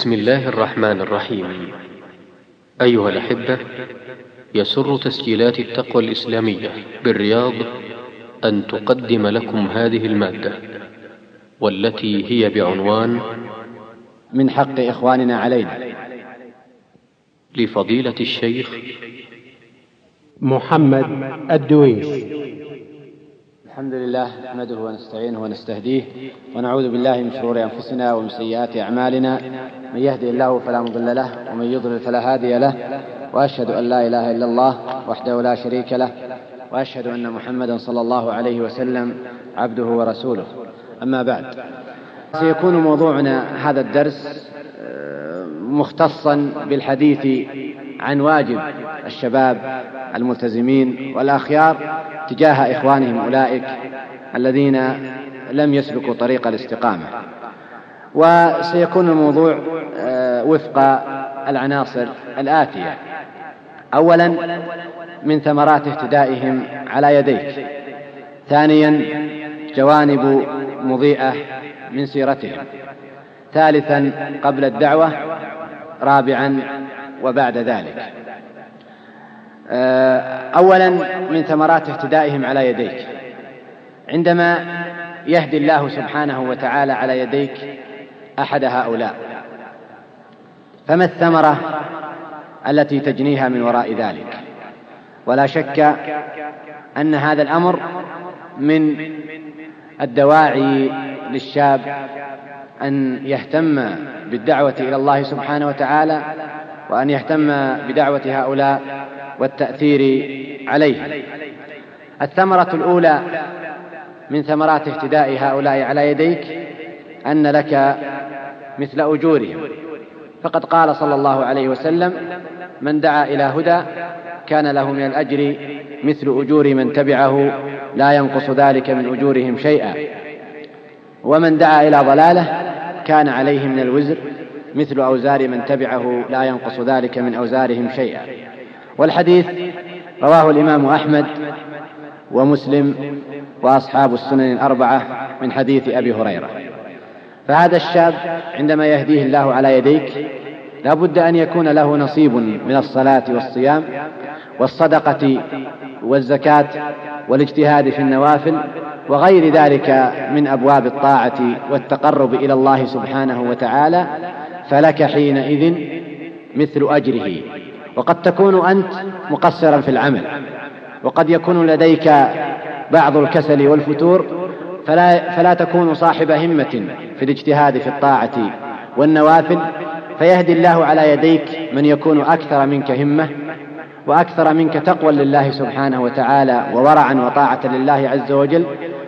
بسم الله الرحمن الرحيم. أيها الأحبة يسر تسجيلات التقوى الإسلامية بالرياض أن تقدم لكم هذه المادة والتي هي بعنوان من حق إخواننا علينا. لفضيلة الشيخ محمد الدويش الحمد لله نحمده ونستعينه ونستهديه ونعوذ بالله من شرور أنفسنا ومن سيئات أعمالنا. من يهدي الله فلا مضل له ومن يضلل فلا هادي له. وأشهد أن لا إله إلا الله وحده لا شريك له. وأشهد أن محمدا صلى الله عليه وسلم عبده ورسوله. أما بعد سيكون موضوعنا هذا الدرس آه، مختصا بالحديث عن واجب الشباب الملتزمين والأخيار تجاه إخوانهم أولئك الذين لم يسلكوا طريق الاستقامة. وسيكون الموضوع آه، وفق العناصر الآتية. أولا من ثمرات اهتدائهم على يديك. ثانيا جوانب مضيئة من سيرتهم. ثالثا قبل الدعوة. رابعا وبعد ذلك. آه، أولا من ثمرات اهتدائهم على يديك. عندما يهدي الله سبحانه وتعالى على يديك أحد هؤلاء. فما الثمرة التي تجنيها من وراء ذلك؟ ولا شك أن هذا الأمر من الدواعي للشاب أن يهتم بالدعوة إلى الله سبحانه وتعالى وأن يهتم بدعوة هؤلاء والتأثير عليه. الثمرة الأولى من ثمرات اهتداء هؤلاء على يديك أن لك مثل أجورهم. فقد قال صلى الله عليه وسلم من دعا إلى هدى كان له من الأجر مثل أجور من تبعه لا ينقص ذلك من أجورهم شيئا. ومن دعا إلى ضلالة كان عليه من الوزر مثل أوزار من تبعه لا ينقص ذلك من أوزارهم شيئا. والحديث رواه الإمام أحمد ومسلم وأصحاب السنن الأربعة من حديث أبي هريرة. فهذا الشاب عندما يهديه الله على يديك لا بد أن يكون له نصيب من الصلاة والصيام والصدقة والزكاة والاجتهاد في النوافل وغير ذلك من أبواب الطاعة والتقرب إلى الله سبحانه وتعالى فلك حينئذ مثل أجره. وقد تكون أنت مقصرا في العمل. وقد يكون لديك بعض الكسل والفتور فلا, فلا تكون صاحب همة في الاجتهاد في الطاعة والنوافل. فيهدي الله على يديك من يكون أكثر منك همة وأكثر منك تقوى لله سبحانه وتعالى وورعا وطاعة لله عز وجل.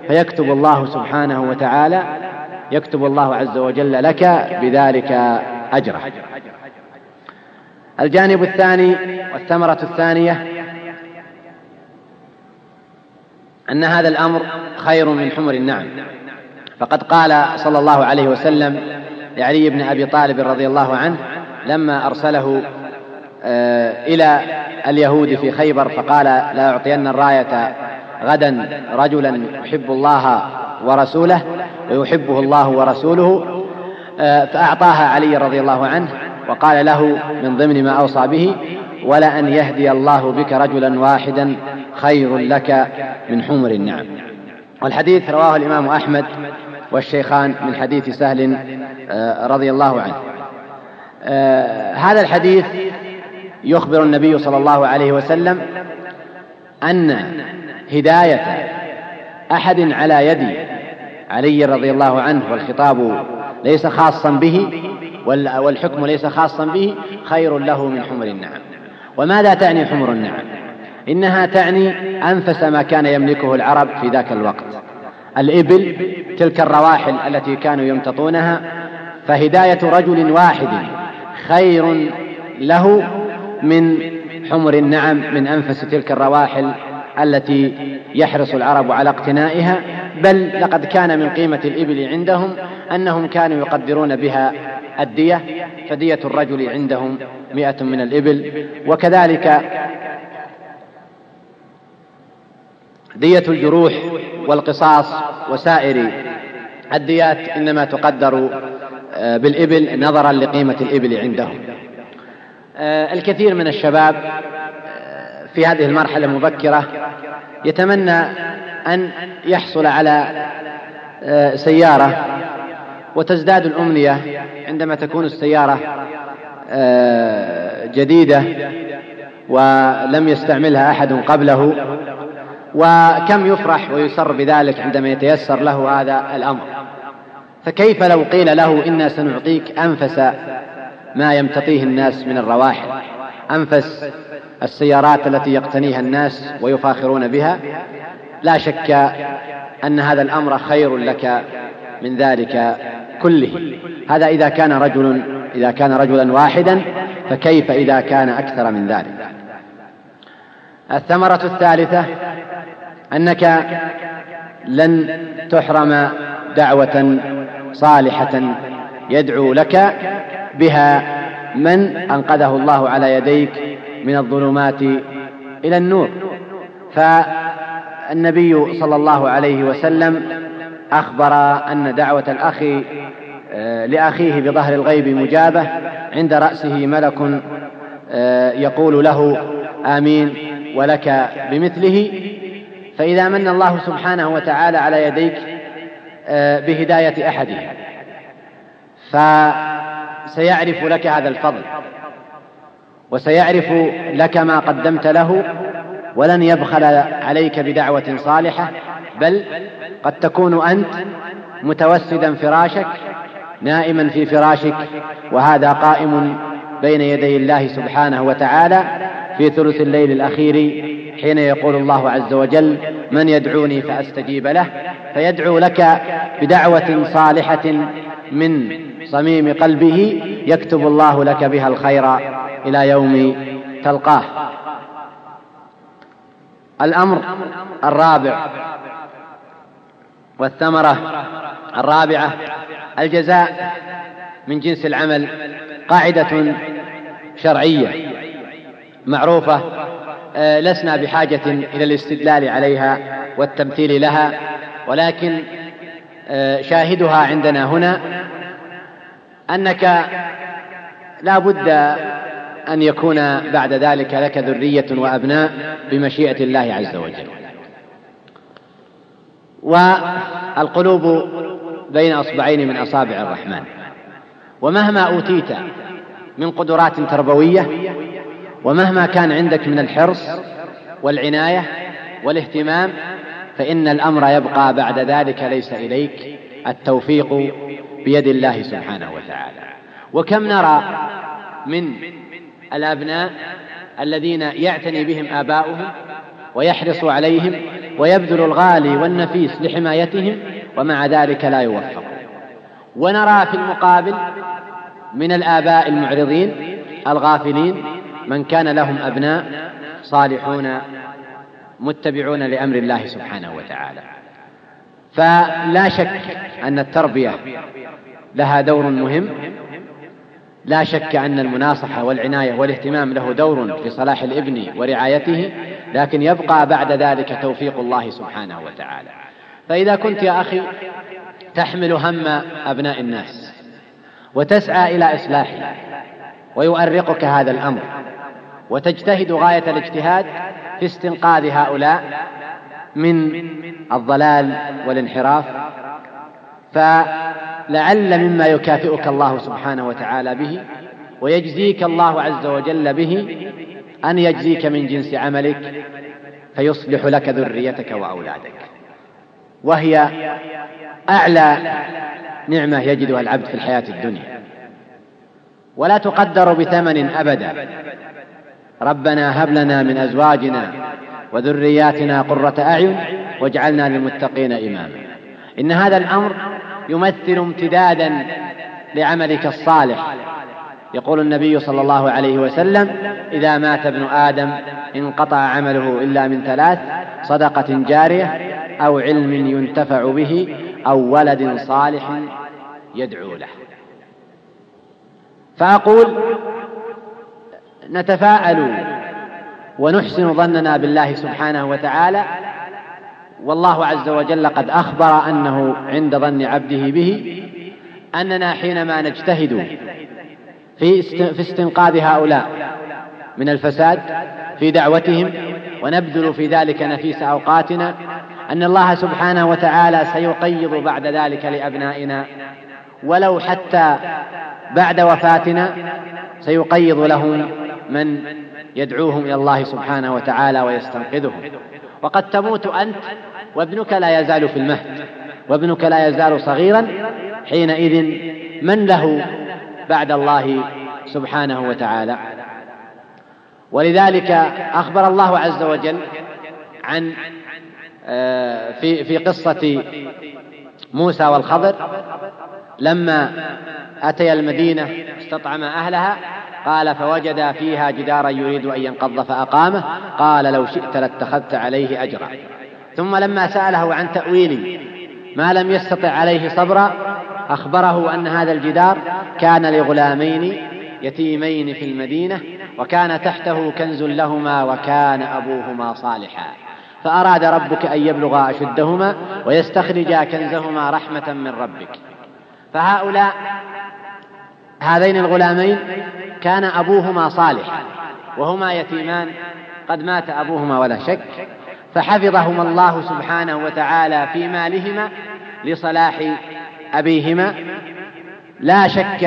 فيكتب الله سبحانه وتعالى يكتب الله عز وجل لك بذلك أجره. الجانب الثاني والثمرة الثانية أن هذا الأمر خير من حمر النعم. فقد قال صلى الله عليه وسلم لعلي بن أبي طالب رضي الله عنه لما أرسله آه، إلى اليهود في خيبر فقال لا أعطين الراية غدا رجلا يحب الله ورسوله ويحبه الله ورسوله فأعطاها علي رضي الله عنه وقال له من ضمن ما أوصى به ولأن يهدي الله بك رجلا واحدا خير لك من حمر النعم. والحديث رواه الإمام أحمد والشيخان من حديث سهل آه، رضي الله عنه. آه، هذا الحديث يخبر النبي صلى الله عليه وسلم أن هداية أحد على يد علي رضي الله عنه والخطاب ليس خاصا به والحكم ليس خاصا به خير له من حمر النعم. وماذا تعني حمر النعم؟ إنها تعني أنفس ما كان يملكه العرب في ذاك الوقت. الإبل تلك الرواحل التي كانوا يمتطونها فهداية رجل واحد خير له من حمر النعم من أنفس تلك الرواحل التي يحرص العرب على اقتنائها بل لقد كان من قيمة الإبل عندهم أنهم كانوا يقدرون بها الدية فدية الرجل عندهم مئة من الإبل. وكذلك دية الجروح والقصاص وسائر الديات إنما تقدر آه، بالإبل نظرا لقيمة الإبل عندهم. آه، الكثير من الشباب في هذه المرحلة المبكرة يتمنى أن يحصل على سيارة وتزداد الأمنية عندما تكون السيارة جديدة ولم يستعملها أحد قبله. وكم يفرح ويسر بذلك عندما يتيسر له هذا الأمر. فكيف لو قيل له إنا سنعطيك أنفس ما يمتطيه الناس من الرواحل؟ أنفس السيارات التي يقتنيها الناس ويفاخرون بها لا شك أن هذا الأمر خير لك من ذلك كله. هذا إذا كان رجل إذا كان رجلا واحدا فكيف إذا كان أكثر من ذلك؟ الثمرة الثالثة أنك لن تحرم دعوة صالحة يدعو لك بها من أنقذه الله على يديك من الظلمات إلى النور. فالنبي صلى الله عليه وسلم أخبر أن دعوة الأخ آه، لأخيه بظهر الغيب مجابة عند رأسه ملك آه، يقول له آمين ولك بمثله. فإذا من الله سبحانه وتعالى على يديك آه، بهداية أحدهم فسيعرف لك هذا الفضل. وسيعرف لك ما قدمت له ولن يبخل عليك بدعوة صالحة بل قد تكون أنت متوسدا فراشك نائما في فراشك وهذا قائم بين يدي الله سبحانه وتعالى في ثلث الليل الأخير حين يقول الله عز وجل من يدعوني فأستجيب له فيدعو لك بدعوة صالحة من صميم قلبه يكتب الله لك بها الخير. إلى يوم تلقاه. الأمر الرابع والثمرة الرابعة الجزاء من جنس العمل قاعدة شرعية معروفة آه، لسنا بحاجة إلى الاستدلال عليها والتمثيل لها ولكن آه، شاهدها عندنا هنا أنك لا بد أن يكون بعد ذلك لك ذرية وأبناء بمشيئة الله عز وجل. والقلوب بين أصبعين من أصابع الرحمن. ومهما أوتيت من قدرات تربوية ومهما كان عندك من الحرص والعناية والاهتمام فإن الأمر يبقى بعد ذلك ليس إليك. التوفيق بيد الله سبحانه وتعالى. وكم نرى من الأبناء الذين يعتني بهم آباؤهم ويحرص عليهم ويبذل الغالي والنفيس لحمايتهم ومع ذلك لا يوفق. ونرى في المقابل من الآباء المعرضين الغافلين من كان لهم أبناء صالحون متبعون لأمر الله سبحانه وتعالى. فلا شك أن التربية لها دور مهم لا شك أن المناصحة والعناية والاهتمام له دور في صلاح الابن ورعايته لكن يبقى بعد ذلك توفيق الله سبحانه وتعالى. فإذا كنت يا أخي تحمل هم أبناء الناس وتسعى إلى إصلاحهم ويؤرقك هذا الأمر وتجتهد غاية الاجتهاد في استنقاذ هؤلاء من الضلال والانحراف فلعل مما يكافئك الله سبحانه وتعالى به ويجزيك الله عز وجل به أن يجزيك من جنس عملك فيصلح لك ذريتك وأولادك. وهي أعلى نعمة يجدها العبد في الحياة الدنيا. ولا تقدر بثمن أبدا. ربنا هب لنا من أزواجنا وذرياتنا قرة أعين واجعلنا للمتقين إماما. إن هذا الأمر يمثل امتدادا لعملك الصالح. يقول النبي صلى الله عليه وسلم إذا مات ابن آدم انقطع عمله إلا من ثلاث صدقة جارية أو علم ينتفع به أو ولد صالح يدعو له. فأقول نتفاءل ونحسن ظننا بالله سبحانه وتعالى والله عز وجل قد أخبر أنه عند ظن عبده به أننا حينما نجتهد في في استنقاذ هؤلاء من الفساد في دعوتهم ونبذل في ذلك نفيس أوقاتنا أن الله سبحانه وتعالى سيقيض بعد ذلك لأبنائنا ولو حتى بعد وفاتنا سيقيض لهم من يدعوهم إلى الله سبحانه وتعالى ويستنقذهم. وقد تموت أنت وابنك لا يزال في المهد. وابنك لا يزال صغيرا. حينئذ من له بعد الله سبحانه وتعالى. ولذلك أخبر الله عز وجل عن آه، في في قصة موسى والخضر. لما أتيا المدينة استطعم أهلها قال فوجد فيها جدارا يريد أن ينقض فأقامه. قال لو شئت لاتخذت عليه أجرا. ثم لما سأله عن تأويل ما لم يستطع عليه صبرا أخبره أن هذا الجدار كان لغلامين يتيمين في المدينة وكان تحته كنز لهما وكان أبوهما صالحا. فأراد ربك أن يبلغا أشدهما ويستخرجا كنزهما رحمة من ربك. فهؤلاء هذين الغلامين كان أبوهما صالحا وهما يتيمان قد مات أبوهما ولا شك. فحفظهما الله سبحانه وتعالى في مالهما لصلاح أبيهما. لا شك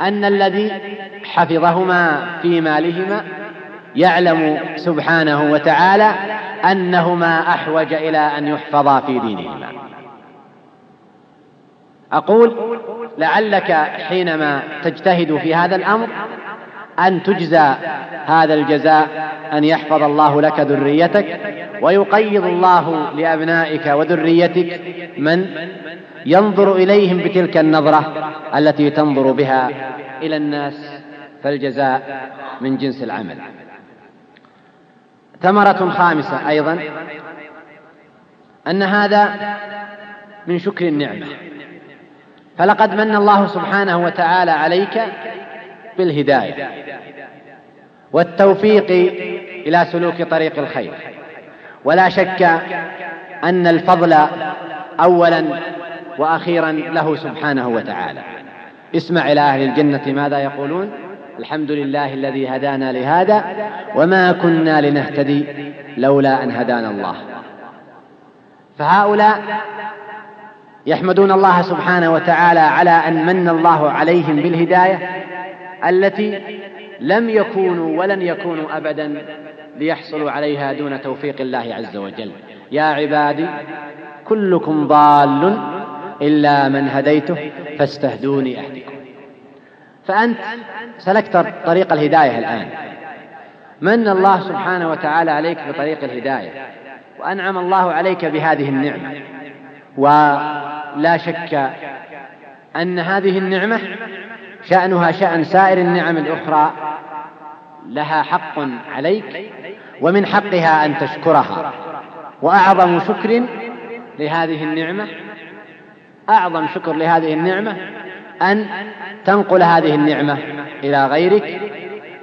أن الذي حفظهما في مالهما يعلم سبحانه وتعالى أنهما أحوج إلى أن يحفظا في دينهما. أقول لعلك حينما تجتهد في هذا الأمر أن تجزى هذا الجزاء أن يحفظ الله لك ذريتك ويقيض الله لأبنائك وذريتك من ينظر إليهم بتلك النظرة التي تنظر بها إلى الناس فالجزاء من جنس العمل. ثمرة خامسة أيضا أن هذا من شكر النعمة. فلقد من الله سبحانه وتعالى عليك بالهداية. والتوفيق إلى سلوك طريق الخير. ولا شك أن الفضل أولا وأخيرا له سبحانه وتعالى. اسمع إلى أهل الجنة ماذا يقولون؟ الحمد لله الذي هدانا لهذا وما كنا لنهتدي لولا أن هدانا الله. فهؤلاء يحمدون الله سبحانه وتعالى على أن من الله عليهم بالهداية التي لم يكونوا ولن يكونوا أبدا ليحصلوا عليها دون توفيق الله عز وجل. يا عبادي كلكم ضال إلا من هديته فاستهدوني أهدكم. فأنت سلكت طريق الهداية الآن. من الله سبحانه وتعالى عليك بطريق الهداية؟ وأنعم الله عليك بهذه النعمة. ولا شك أن هذه النعمة شأنها شأن سائر النعم الأخرى لها حق عليك ومن حقها أن تشكرها. وأعظم شكر لهذه النعمة أعظم شكر لهذه النعمة أن تنقل هذه النعمة إلى غيرك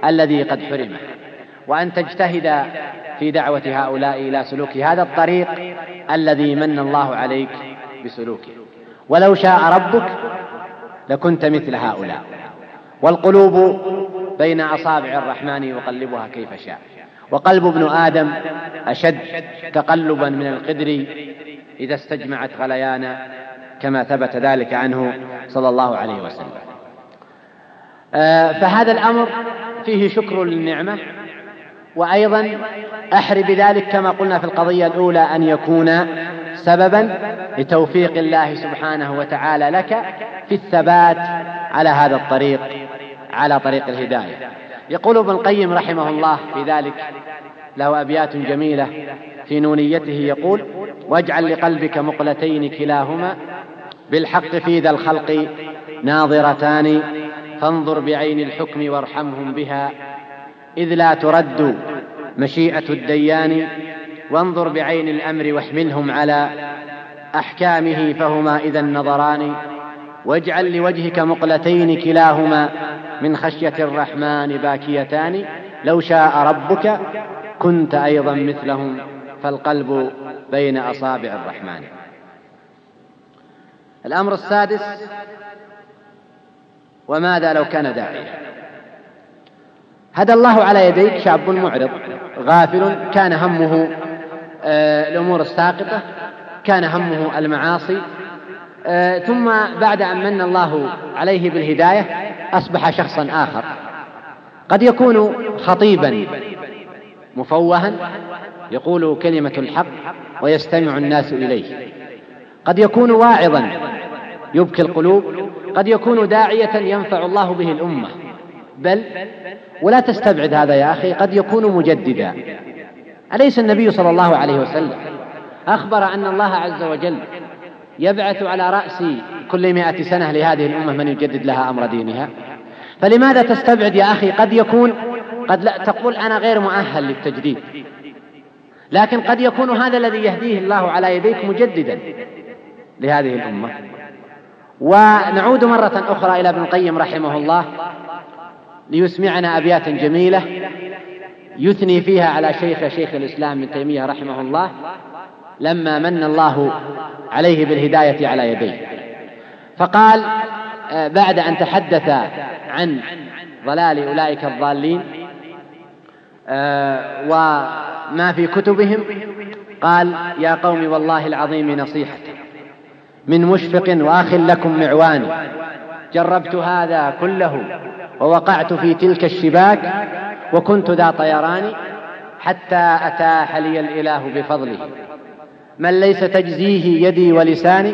الذي قد حرمه. وأن تجتهد في دعوة هؤلاء إلى سلوك هذا الطريق الذي من الله عليك بسلوكه. ولو شاء ربك لكنت مثل هؤلاء. والقلوب بين أصابع الرحمن يقلبها كيف شاء. وقلب ابن آدم أشد تقلبا من القدر إذا استجمعت غليانا كما ثبت ذلك عنه صلى الله عليه وسلم. آه، فهذا الأمر فيه شكر للنعمة وأيضا أحر بذلك كما قلنا في القضية الأولى أن يكون سببا لتوفيق الله سبحانه وتعالى لك في الثبات على هذا الطريق على طريق الهداية. يقول ابن القيم رحمه الله في ذلك له أبيات جميلة في نونيته يقول واجعل لقلبك مقلتين كلاهما بالحق في ذا الخلق ناظرتان فانظر بعين الحكم وارحمهم بها إذ لا ترد مشيئة الديان وانظر بعين الأمر واحملهم على أحكامه فهما إذا النظران واجعل لوجهك مقلتين كلاهما من خشية الرحمن باكيتان. لو شاء ربك كنت أيضا مثلهم فالقلب بين أصابع الرحمن. الأمر السادس وماذا لو كان داعية هدى الله على يديك شاب معرض غافل كان همه آه، الأمور الساقطة كان همه المعاصي آه، ثم بعد أن من الله عليه بالهداية أصبح شخصا آخر. قد يكون خطيبا مفوها يقول كلمة الحق ويستمع الناس إليه. قد يكون واعظا يبكي القلوب قد يكون داعية ينفع الله به الأمة. بل ولا تستبعد هذا يا أخي قد يكون مجددا. أليس النبي صلى الله عليه وسلم أخبر أن الله عز وجل يبعث على رأس كل مائة سنة لهذه الأمة من يجدد لها أمر دينها؟ فلماذا تستبعد يا أخي؟ قد يكون قد لا تقول أنا غير مؤهل للتجديد. لكن قد يكون هذا الذي يهديه الله على يديك مجددا لهذه الأمة. ونعود مرة أخرى إلى ابن القيم رحمه الله. ليسمعنا أبياتا جميلة يثني فيها على شيخ شيخ الإسلام ابن تيمية رحمه الله لما من الله عليه بالهداية على يديه. فقال آه، بعد أن تحدث عن ضلال أولئك الضالين آه، وما في كتبهم قال يا قوم والله العظيم نصيحة من مشفق وأخ لكم معوان جربت هذا كله ووقعت في تلك الشباك وكنت ذا طيران حتى أتاح لي الإله بفضله. من ليس تجزيه يدي ولساني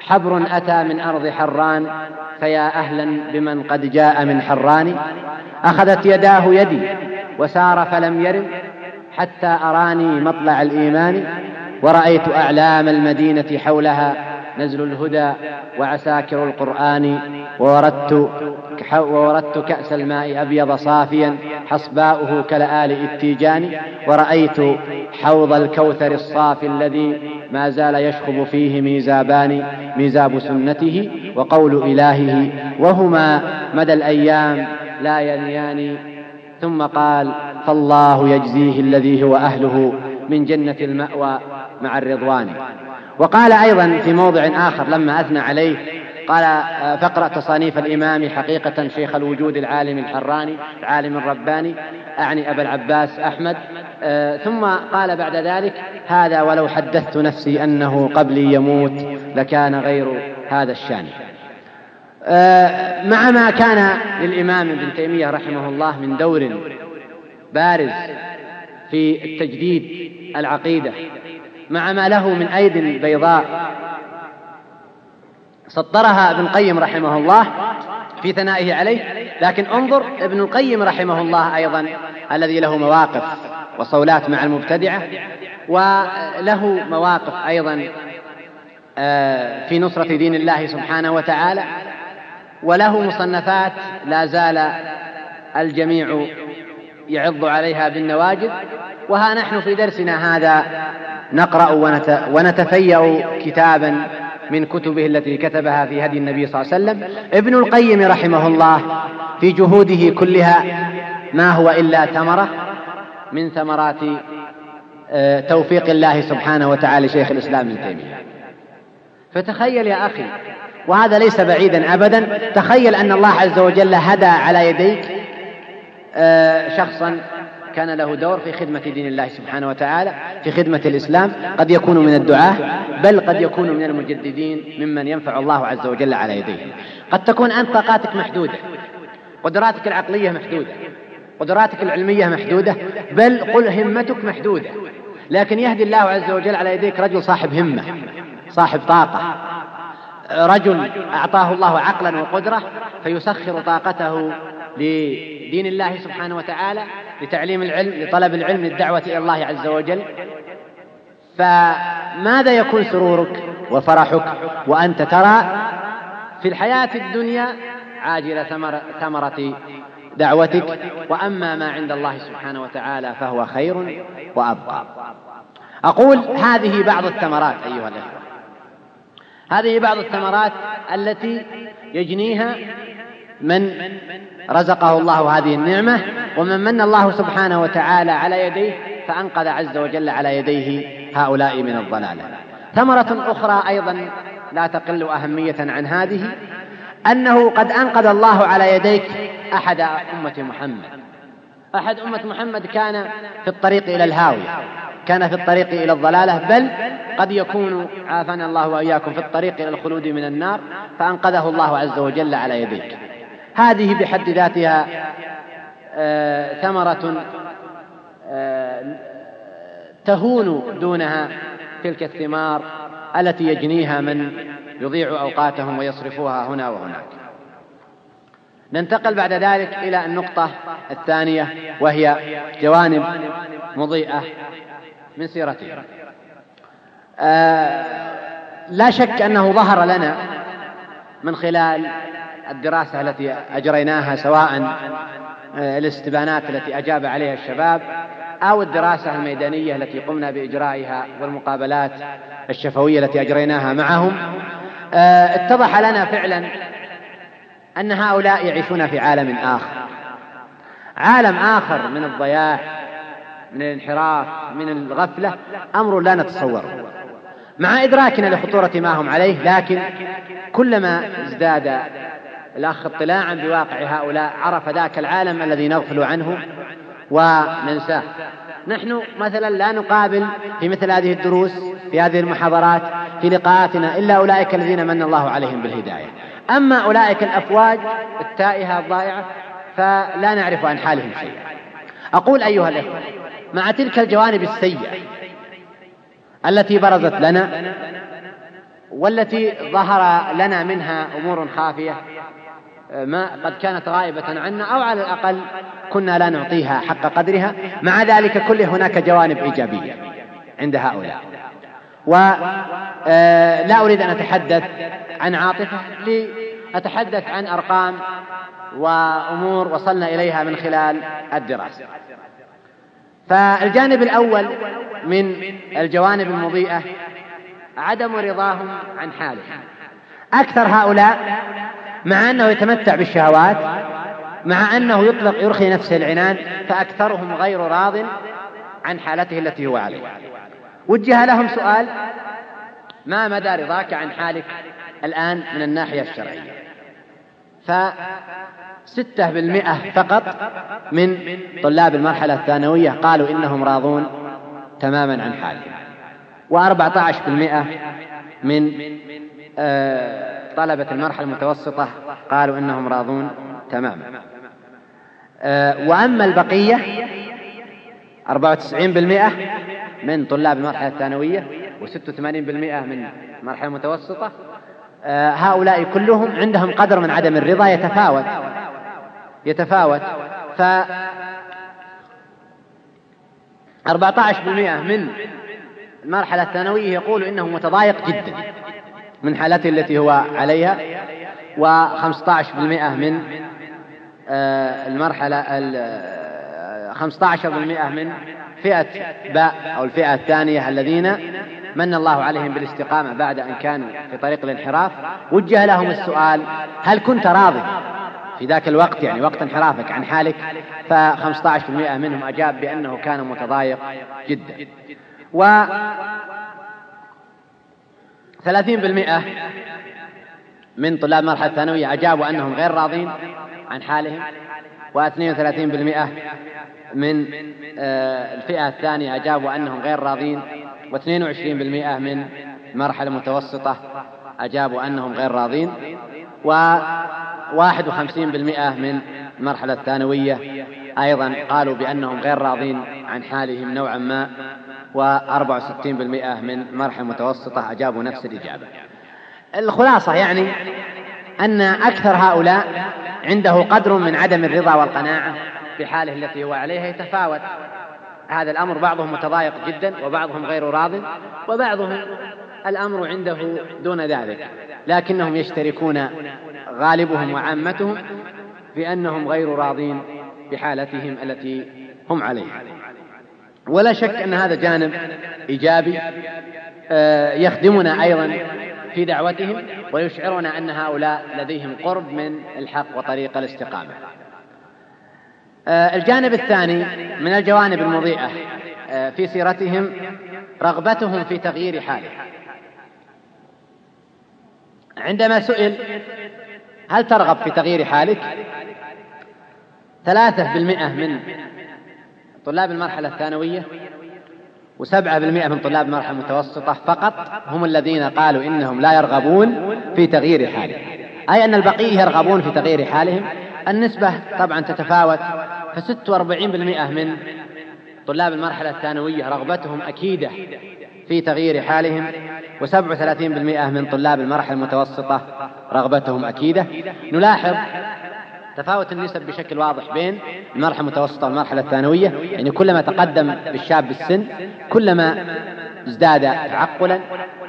حبر أتى من أرض حران فيا أهلا بمن قد جاء من حران. أخذت يداه يدي وسار فلم يرم حتى أراني مطلع الإيمان ورأيت أعلام المدينة حولها نزل الهدى وعساكر القرآن ووردت ووردت كأس الماء أبيض صافيا حصباؤه كلآل التيجان ورأيت حوض الكوثر الصافي الذي ما زال يشخب فيه ميزابان ميزاب سنته وقول إلهه وهما مدى الأيام لا ينيان ثم قال فالله يجزيه الذي هو أهله من جنة المأوى مع الرضوان وقال أيضا في موضع آخر لما أثنى عليه قال آه، فاقرأ تصانيف الإمام حقيقة شيخ الوجود العالم الحراني العالم الرباني أعني أبا العباس أحمد آه، ثم قال بعد ذلك هذا ولو حدثت نفسي أنه قبلي يموت لكان غير هذا الشأن. آه، مع ما كان للإمام ابن تيمية رحمه الله من دور بارز في التجديد العقيدة مع ما له من أيد بيضاء. سطرها ابن القيم رحمه الله في ثنائه عليه لكن انظر ابن القيم رحمه الله أيضا الذي له مواقف وصولات مع المبتدعة وله مواقف أيضا آه، في نصرة دين الله سبحانه وتعالى وله مصنفات لا زال الجميع يعض عليها بالنواجذ وها نحن في درسنا هذا نقرأ ونتفيأ كتابا من كتبه التي كتبها في هدي النبي صلى الله عليه وسلم. ابن القيم رحمه الله في جهوده كلها ما هو إلا ثمرة من ثمرات آه، توفيق الله سبحانه وتعالى شيخ الإسلام ابن تيمية. فتخيل يا أخي وهذا ليس بعيدا أبدا تخيل أن الله عز وجل هدى على يديك آه، شخصا كان له دور في خدمة دين الله سبحانه وتعالى في خدمة الإسلام. قد يكون من الدعاة بل قد يكون من المجددين ممن ينفع الله عز وجل على يديه. قد تكون أنت طاقاتك محدودة قدراتك العقلية محدودة قدراتك العلمية محدودة بل قل همتك محدودة. لكن يهدي الله عز وجل على يديك رجل صاحب همة صاحب طاقة. رجل أعطاه الله عقلا وقدرة فيسخر طاقته لدين الله سبحانه وتعالى لتعليم العلم لطلب العلم للدعوة إلى الله عز وجل. فماذا يكون سرورك وفرحك؟ وأنت ترى في الحياة الدنيا عاجل ثمرة, ثمرة دعوتك. وأما ما عند الله سبحانه وتعالى فهو خير وأبقى. أقول هذه بعض الثمرات أيها الأخوة. هذه بعض الثمرات التي يجنيها من رزقه الله هذه النعمة ومن من الله سبحانه وتعالى على يديه فأنقذ عز وجل على يديه هؤلاء من الضلالة. ثمرة أخرى أيضا لا تقل أهمية عن هذه أنه قد أنقذ الله على يديك أحد أمة محمد. أحد أمة محمد كان في الطريق إلى الهاوية. كان في الطريق إلى الضلالة بل قد يكون عافانا الله وإياكم في الطريق إلى الخلود من النار فأنقذه الله عز وجل على يديك. هذه بحد ذاتها آه ثمرة آه تهون دونها تلك الثمار التي يجنيها من يضيع أوقاتهم ويصرفوها هنا وهناك. ننتقل بعد ذلك إلى النقطة الثانية وهي جوانب مضيئة. من سيرته. آه لا شك أنه ظهر لنا من خلال الدراسة التي أجريناها سواء آه، الاستبانات التي أجاب عليها الشباب أو الدراسة الميدانية التي قمنا بإجرائها والمقابلات الشفوية التي أجريناها معهم. آه، اتضح لنا فعلا أن هؤلاء يعيشون في عالم آخر. عالم آخر من الضياع من الانحراف من الغفلة أمر لا نتصوره. مع إدراكنا لخطورة ما هم عليه لكن كلما ازداد الأخ اطلاعا بواقع هؤلاء عرف ذاك العالم الذي نغفل عنه وننساه. نحن مثلا لا نقابل في مثل هذه الدروس في هذه المحاضرات في لقاءاتنا إلا أولئك الذين من الله عليهم بالهداية. أما أولئك الأفواج التائهة الضائعة فلا نعرف عن حالهم شيئا. أقول أيها الإخوة مع تلك الجوانب السيئة التي برزت لنا والتي ظهر لنا منها أمور خافية ما قد كانت غائبة عنا أو على الأقل كنا لا نعطيها حق قدرها. مع ذلك كله هناك جوانب إيجابية عند هؤلاء. ولا آه، أريد أن أتحدث عن عاطفة لأتحدث عن أرقام وأمور وصلنا إليها من خلال الدراسة. فالجانب الأول من الجوانب المضيئة عدم رضاهم عن حاله أكثر هؤلاء مع أنه يتمتع بالشهوات مع أنه يطلق يرخي نفسه العنان فأكثرهم غير راض عن حالته التي هو عليها. وجه لهم سؤال ما مدى رضاك عن حالك الآن من الناحية الشرعية؟ فستة بالمئة فقط من طلاب المرحلة الثانوية. قالوا إنهم راضون تماما عن حالهم. وأربعة عشر بالمئة من آه، طلبة المرحلة المتوسطة قالوا إنهم راضون تماما. آه، وأما البقية أربعة وتسعين بالمئة من طلاب المرحلة الثانوية وستة وثمانين بالمئة من المرحلة المتوسطة. آه، هؤلاء كلهم عندهم قدر من عدم الرضا يتفاوت. يتفاوت. ف 14% من المرحلة الثانوية يقول إنه متضايق جدا من حالته التي هو عليها و15% من آه، المرحلة 15% من فئة باء أو الفئة الثانية الذين من الله عليهم بالاستقامة بعد أن كانوا في طريق الانحراف. وجه لهم السؤال هل كنت راضي؟ في ذاك الوقت يعني وقت انحرافك عن حالك ف15% منهم أجاب بأنه كان متضايق جدا. و 30% من طلاب المرحلة الثانوية أجابوا أنهم غير راضين عن حالهم و32% من آه، الفئة الثانية أجابوا أنهم غير راضين و22% من المرحلة المتوسطة أجابوا أنهم غير راضين. و51% من المرحلة الثانوية. أيضا قالوا بأنهم غير راضين عن حالهم نوعا ما. و64% من المرحلة المتوسطة أجابوا نفس الإجابة. الخلاصة يعني أن أكثر هؤلاء عنده قدر من عدم الرضا والقناعة بحاله التي هو عليها. يتفاوت. هذا الأمر بعضهم متضايق جدا وبعضهم غير راض وبعضهم الأمر عنده دون ذلك لكنهم يشتركون غالبهم وعامتهم بأنهم غير راضين بحالتهم التي هم عليها. ولا شك أن هذا جانب إيجابي آه، يخدمنا أيضا في دعوتهم ويشعرنا أن هؤلاء لديهم قرب من الحق وطريق الاستقامة. آه، الجانب الثاني من الجوانب المضيئة آه، في سيرتهم رغبتهم في تغيير حاله. عندما سئل هل ترغب في تغيير حالك؟ ثلاثة بالمئة من طلاب المرحلة الثانوية وسبعة بالمئة من طلاب المرحلة المتوسطة فقط هم الذين قالوا إنهم لا يرغبون في تغيير حالهم. أي أن البقية يرغبون في تغيير حالهم؟ النسبة طبعا تتفاوت فست وأربعين بالمئة من طلاب المرحلة الثانوية رغبتهم أكيدة في تغيير حالهم وسبع وثلاثين بالمئة من طلاب المرحلة المتوسطة رغبتهم أكيدة. نلاحظ تفاوت النسب بشكل واضح بين المرحلة المتوسطة والمرحلة الثانوية يعني كلما تقدم بالشاب بالسن كلما ازداد تعقلا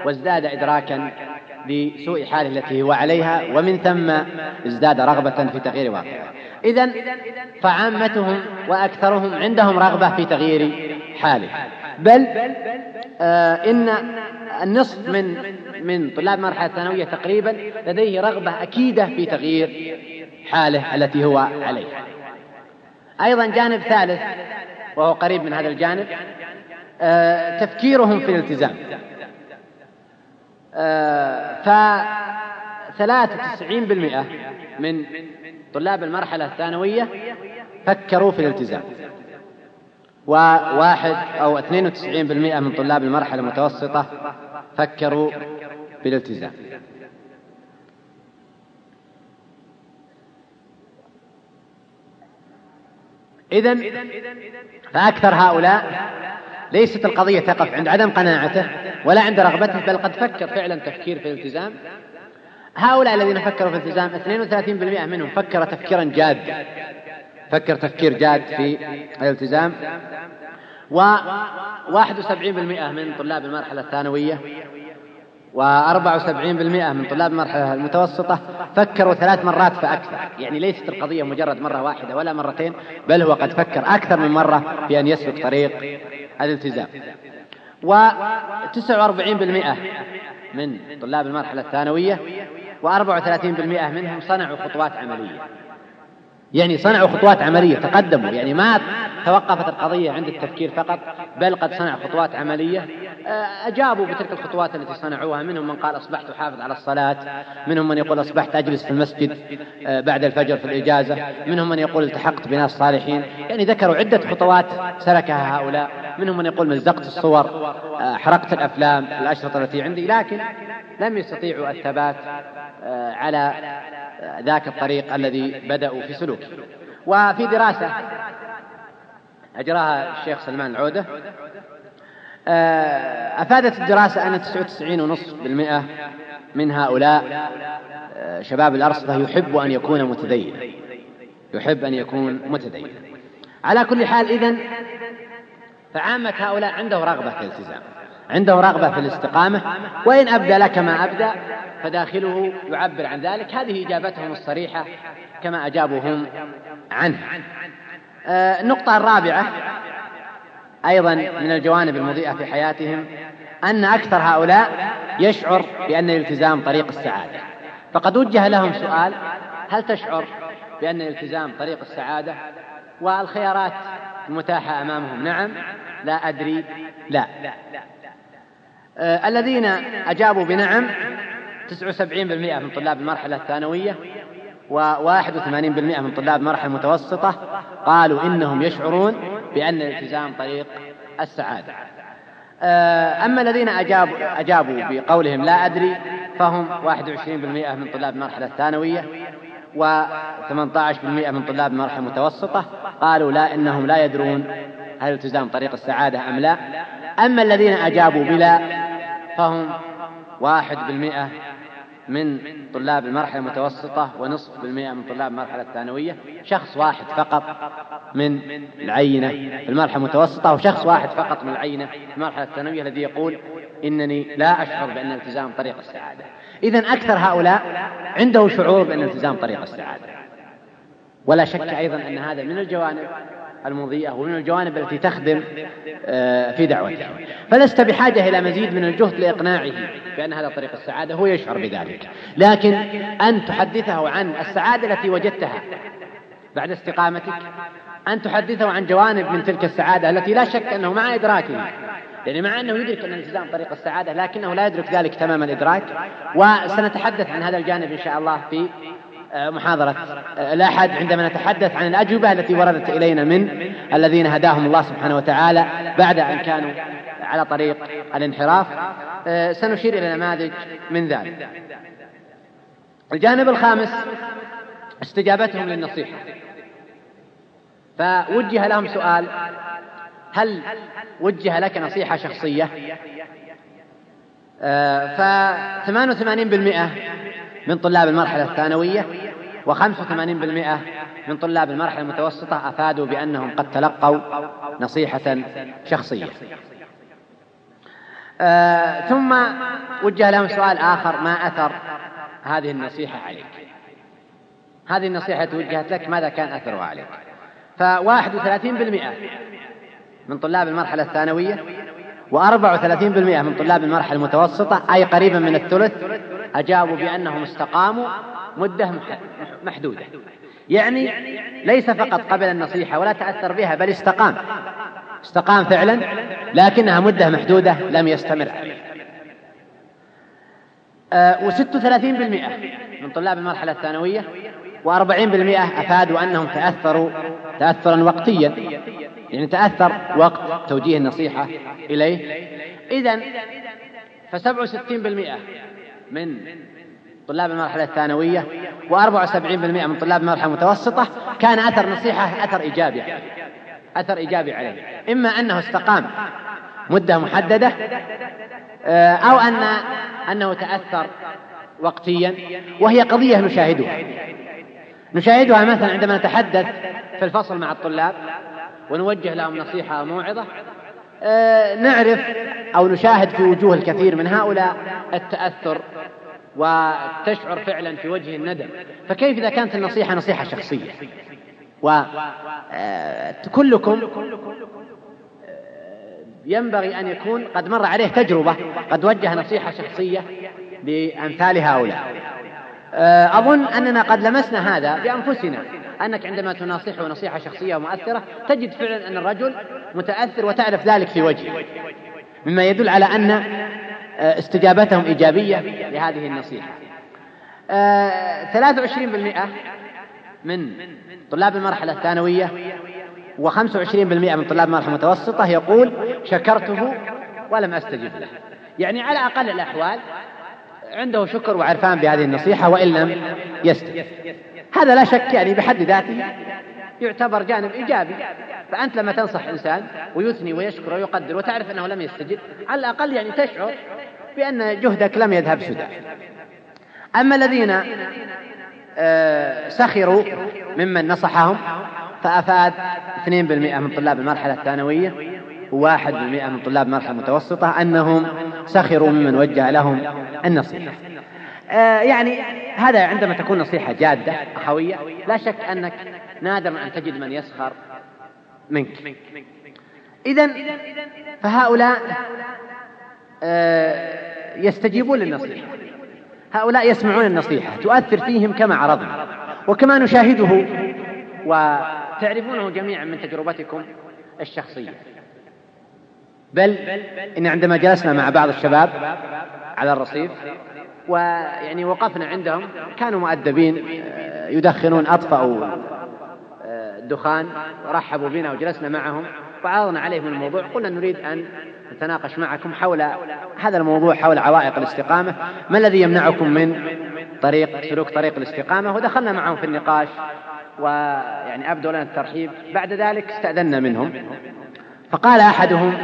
وازداد إدراكا لسوء حاله التي هو عليها ومن ثم ازداد رغبة في تغيير واقعه إذا فعامتهم وأكثرهم عندهم رغبة في تغيير حاله. بل آه إن النصف من من طلاب المرحلة الثانوية تقريبا لديه رغبة أكيدة في تغيير حاله التي هو عليها أيضا جانب ثالث وهو قريب من هذا الجانب آه تفكيرهم في الالتزام. آه فثلاثة وتسعين بالمئة من طلاب المرحلة الثانوية فكروا في الالتزام. وواحد أو اثنين وتسعين بالمئة من طلاب المرحلة المتوسطة فكروا بالالتزام. إذا فأكثر هؤلاء ليست القضية تقف عند عدم قناعته ولا عند رغبته بل قد فكر فعلا تفكير في الالتزام. هؤلاء الذين فكروا في الالتزام 32% منهم فكر تفكيرا جادا فكر تفكير جاد في الالتزام. و71% من طلاب المرحلة الثانوية و74% من طلاب المرحلة المتوسطة فكروا ثلاث مرات فأكثر. يعني ليست القضية مجرد مرة واحدة ولا مرتين بل هو قد فكر أكثر من مرة في أن يسلك طريق الالتزام. و49% من طلاب المرحلة الثانوية و34% منهم صنعوا خطوات عملية. يعني صنعوا خطوات عملية تقدموا. يعني ما توقفت القضية عند التفكير فقط بل قد صنعوا خطوات عملية. آه، أجابوا بتلك الخطوات التي صنعوها منهم من قال أصبحت أحافظ على الصلاة. منهم من يقول أصبحت أجلس في المسجد آه، بعد الفجر في الإجازة. منهم من يقول التحقت بناس صالحين. يعني ذكروا عدة خطوات سلكها هؤلاء. منهم من يقول مزقت الصور آه، حرقت الأفلام الأشرطة التي عندي. لكن لم يستطيعوا الثبات على ذاك الطريق الذي بدأوا في سلوكه وفي دراسة أجراها الشيخ سلمان العودة آه، أفادت الدراسة أن 99.5% من هؤلاء آه، شباب الأرصفة يحب أن يكون متدينا يحب أن يكون متدينا على كل حال إذن فعامة هؤلاء عنده رغبة في الالتزام. عنده رغبة في الاستقامة وإن أبدى لك ما أبدى فداخله يعبر عن ذلك. هذه إجابتهم الصريحة كما أجابوا هم عنه. آه، النقطة الرابعة أيضا من الجوانب المضيئة في حياتهم أن أكثر هؤلاء يشعر بأن الالتزام طريق السعادة. فقد وجه لهم سؤال هل تشعر بأن الالتزام طريق السعادة؟ والخيارات المتاحة أمامهم؟ نعم. لا أدري. لا. الذين أجابوا بنعم 79% من طلاب المرحلة الثانوية و81% من طلاب المرحلة المتوسطة قالوا إنهم يشعرون بأن الالتزام طريق السعادة. آه، أما الذين أجابوا, أجابوا بقولهم لا أدري فهم 21% من طلاب المرحلة الثانوية و18% من طلاب المرحلة المتوسطة قالوا لا إنهم لا يدرون هل الالتزام طريق السعادة أم لا. أما الذين أجابوا بلا فهم واحد بالمئة من طلاب المرحلة المتوسطة ونصف بالمئة من طلاب المرحلة الثانوية. شخص واحد فقط من العينة في المرحلة المتوسطة وشخص واحد فقط من العينة في المرحلة الثانوية الذي يقول إنني لا أشعر بأن الالتزام طريق السعادة. إذا أكثر هؤلاء عنده شعور بأن الالتزام طريق السعادة. ولا شك أيضا أن هذا من الجوانب المضيئة ومن الجوانب التي تخدم آه، في دعوته. فلست بحاجة إلى مزيد من الجهد لإقناعه بأن هذا طريق السعادة هو يشعر بذلك. لكن أن تحدثه عن السعادة التي وجدتها بعد استقامتك أن تحدثه عن جوانب من تلك السعادة التي لا شك أنه مع إدراكه. يعني مع أنه يدرك أن الالتزام طريق السعادة لكنه لا يدرك ذلك تمام الإدراك. وسنتحدث عن هذا الجانب إن شاء الله في محاضرة. الأحد عندما نتحدث عن الأجوبة التي وردت إلينا من الذين هداهم الله سبحانه وتعالى بعد أن كانوا على طريق الانحراف. سنشير إلى نماذج من ذلك. الجانب الخامس استجابتهم للنصيحة. فوجه لهم سؤال هل وجه لك نصيحة شخصية؟ وثمانين بالمئة من طلاب المرحلة الثانوية وخمسة وثمانين بالمئة من طلاب المرحلة المتوسطة أفادوا بأنهم قد تلقوا نصيحة شخصية. آه ثم وجه لهم سؤال آخر ما أثر هذه النصيحة عليك؟ هذه النصيحة توجهت لك ماذا كان أثرها عليك؟ وثلاثين بالمئة من طلاب المرحلة الثانوية وثلاثين بالمئة من طلاب المرحلة المتوسطة أي قريبا من الثلث أجابوا بأنهم استقاموا مدة محدودة. يعني ليس فقط قبل النصيحة ولا تأثر بها بل استقام. استقام فعلا لكنها مدة محدودة لم يستمر عليها. آه وست وثلاثين بالمئة من طلاب المرحلة الثانوية وأربعين بالمئة أفادوا أنهم تأثروا تأثرا وقتيا. يعني تأثر وقت توجيه النصيحة إليه. إذا فسبع وستين بالمئة من طلاب المرحلة الثانوية وأربعة وسبعين بالمئة من طلاب المرحلة المتوسطة كان أثر نصيحة أثر إيجابي أثر إيجابي عليه. إما أنه استقام مدة محددة آه، أو أن أنه تأثر وقتيا وهي قضية نشاهدها. نشاهدها مثلا عندما نتحدث في الفصل مع الطلاب ونوجه لهم نصيحة أو موعظة آه، نعرف أو نشاهد في وجوه الكثير من هؤلاء التأثر وتشعر فعلا في وجه الندم. فكيف إذا كانت النصيحة نصيحة شخصية؟ وكلكم آه، ينبغي أن يكون قد مر عليه تجربة قد وجه نصيحة شخصية بأمثال هؤلاء. آه، أظن أننا قد لمسنا هذا بأنفسنا أنك عندما تناصحه نصيحة شخصية ومؤثرة تجد فعلا أن الرجل متأثر وتعرف ذلك في وجهه. مما يدل على أن آه، استجابتهم إيجابية لهذه النصيحة. ثلاثة وعشرين بالمئة من طلاب المرحلة الثانوية وخمسة وعشرين بالمئة من طلاب المرحلة المتوسطة يقول شكرته ولم أستجب له. يعني على أقل الأحوال عنده شكر وعرفان بهذه النصيحة وإن لم يستجب. هذا لا شك يعني بحد ذاته يعتبر جانب إيجابي. فأنت لما تنصح إنسان ويثني ويشكر ويقدر وتعرف أنه لم يستجب على الأقل يعني تشعر بأن جهدك لم يذهب سدى. أما الذين آه، سخروا ممن نصحهم فأفاد 2% من طلاب المرحلة الثانوية وواحد بالمئة من طلاب المرحلة المتوسطة أنهم سخروا ممن وجه لهم النصيحة. آه يعني هذا عندما تكون نصيحة جادة أخوية لا شك أنك نادر أن تجد من يسخر منك. إذا فهؤلاء يستجيبون للنصيحة. هؤلاء يسمعون النصيحة تؤثر فيهم كما عرضنا. وكما نشاهده وتعرفونه جميعا من تجربتكم الشخصية. بل إن عندما جلسنا مع بعض الشباب على الرصيف ويعني وقفنا عندهم كانوا مؤدبين آه، يدخنون أطفأوا آه، الدخان ورحبوا بنا وجلسنا معهم وعرضنا عليهم الموضوع قلنا نريد أن نتناقش معكم حول هذا الموضوع حول عوائق الاستقامة. ما الذي يمنعكم من طريق سلوك طريق الاستقامة؟ ودخلنا معهم في النقاش ويعني أبدوا لنا الترحيب. بعد ذلك استأذنا منهم. فقال أحدهم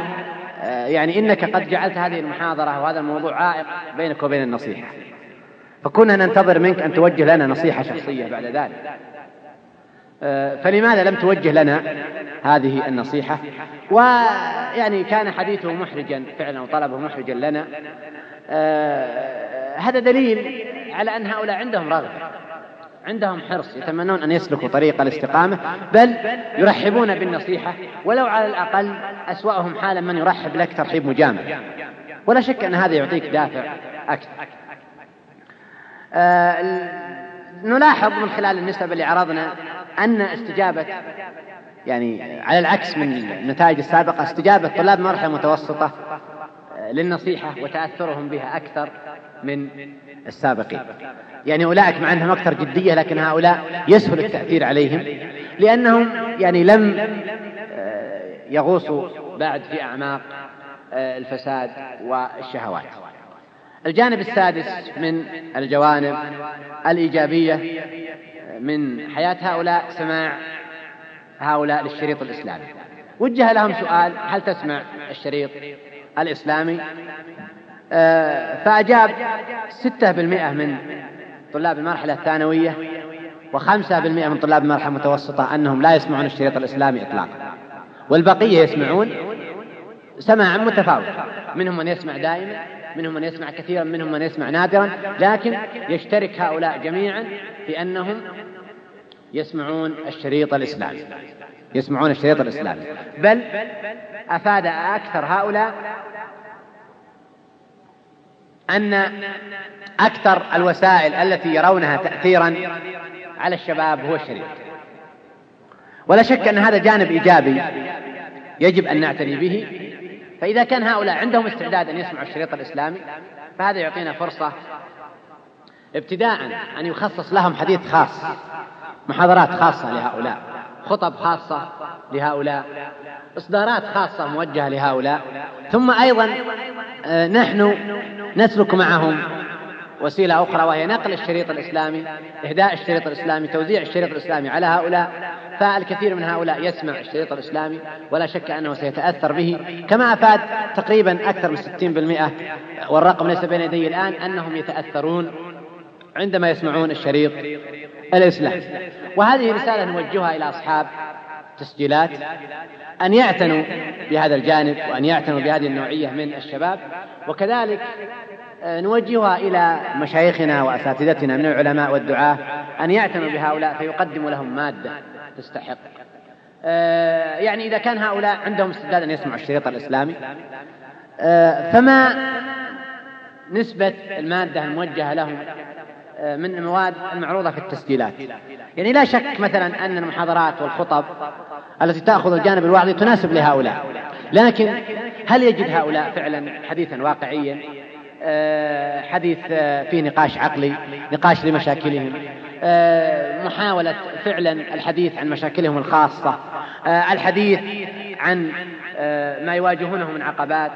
آه، يعني إنك قد جعلت هذه المحاضرة وهذا الموضوع عائق بينك وبين النصيحة. فكنا ننتظر منك أن توجه لنا نصيحة شخصية بعد ذلك. فلماذا لم توجه لنا هذه النصيحة؟ ويعني كان حديثه محرجا فعلا وطلبه محرجا لنا. آه، هذا دليل على أن هؤلاء عندهم رغبة عندهم حرص يتمنون أن يسلكوا طريق الاستقامة بل يرحبون بالنصيحة ولو على الأقل أسوأهم حالا من يرحب لك ترحيب مجامل. ولا شك أن هذا يعطيك دافع أكثر. آه نلاحظ من خلال النسب اللي عرضنا أن استجابة يعني على العكس من النتائج السابقة استجابة طلاب المرحلة المتوسطة آه، للنصيحة وتأثرهم بها أكثر من السابقين. يعني أولئك مع أنهم أكثر جدية لكن هؤلاء يسهل التأثير عليهم لأنهم يعني لم آه، يغوصوا بعد في أعماق آه، الفساد والشهوات. الجانب السادس من الجوانب الإيجابية من حياة هؤلاء سماع هؤلاء للشريط الإسلامي. وجه لهم سؤال هل تسمع الشريط الإسلامي؟ آه، فأجاب ستة بالمئة من طلاب المرحلة الثانوية وخمسة بالمئة من طلاب المرحلة المتوسطة أنهم لا يسمعون الشريط الإسلامي إطلاقا. والبقية يسمعون سماعا متفاوتا منهم من يسمع دائما منهم من يسمع كثيرا منهم من يسمع نادرا لكن يشترك هؤلاء جميعا في أنهم يسمعون الشريط الإسلامي. يسمعون الشريط الإسلامي. بل أفاد أكثر هؤلاء أن أكثر الوسائل التي يرونها تأثيرا على الشباب هو الشريط. ولا شك أن هذا جانب إيجابي يجب أن نعتني به. فإذا كان هؤلاء عندهم استعداد أن يسمعوا الشريط الإسلامي فهذا يعطينا فرصة ابتداء أن يخصص لهم حديث خاص محاضرات خاصة لهؤلاء خطب خاصة لهؤلاء إصدارات خاصة موجهة لهؤلاء ثم أيضا آه، نحن نسلك معهم وسيلة أخرى وهي نقل الشريط الإسلامي إهداء الشريط الإسلامي توزيع الشريط الإسلامي على هؤلاء فالكثير من هؤلاء يسمع الشريط الإسلامي ولا شك أنه سيتأثر به. كما أفاد تقريبا أكثر من 60% والرقم ليس بين يدي الآن أنهم يتأثرون عندما يسمعون الشريط الإسلامي. وهذه رسالة نوجهها إلى أصحاب تسجيلات أن يعتنوا بهذا الجانب وأن يعتنوا بهذه النوعية من الشباب وكذلك نوجهها إلى مشايخنا وأساتذتنا من العلماء والدعاة أن يعتنوا بهؤلاء فيقدموا لهم مادة تستحق. آه، يعني إذا كان هؤلاء عندهم استعداد أن يسمعوا الشريط الإسلامي آه، فما نسبة المادة الموجهة لهم من المواد المعروضة في التسجيلات؟ يعني لا شك مثلا أن المحاضرات والخطب التي تأخذ الجانب الوعظي تناسب لهؤلاء. لكن هل يجد هؤلاء فعلا حديثا واقعيا؟ آه، حديث آه، فيه نقاش عقلي نقاش لمشاكلهم. آه، محاولة فعلا الحديث عن مشاكلهم الخاصة. الحديث عن ما يواجهونه من عقبات.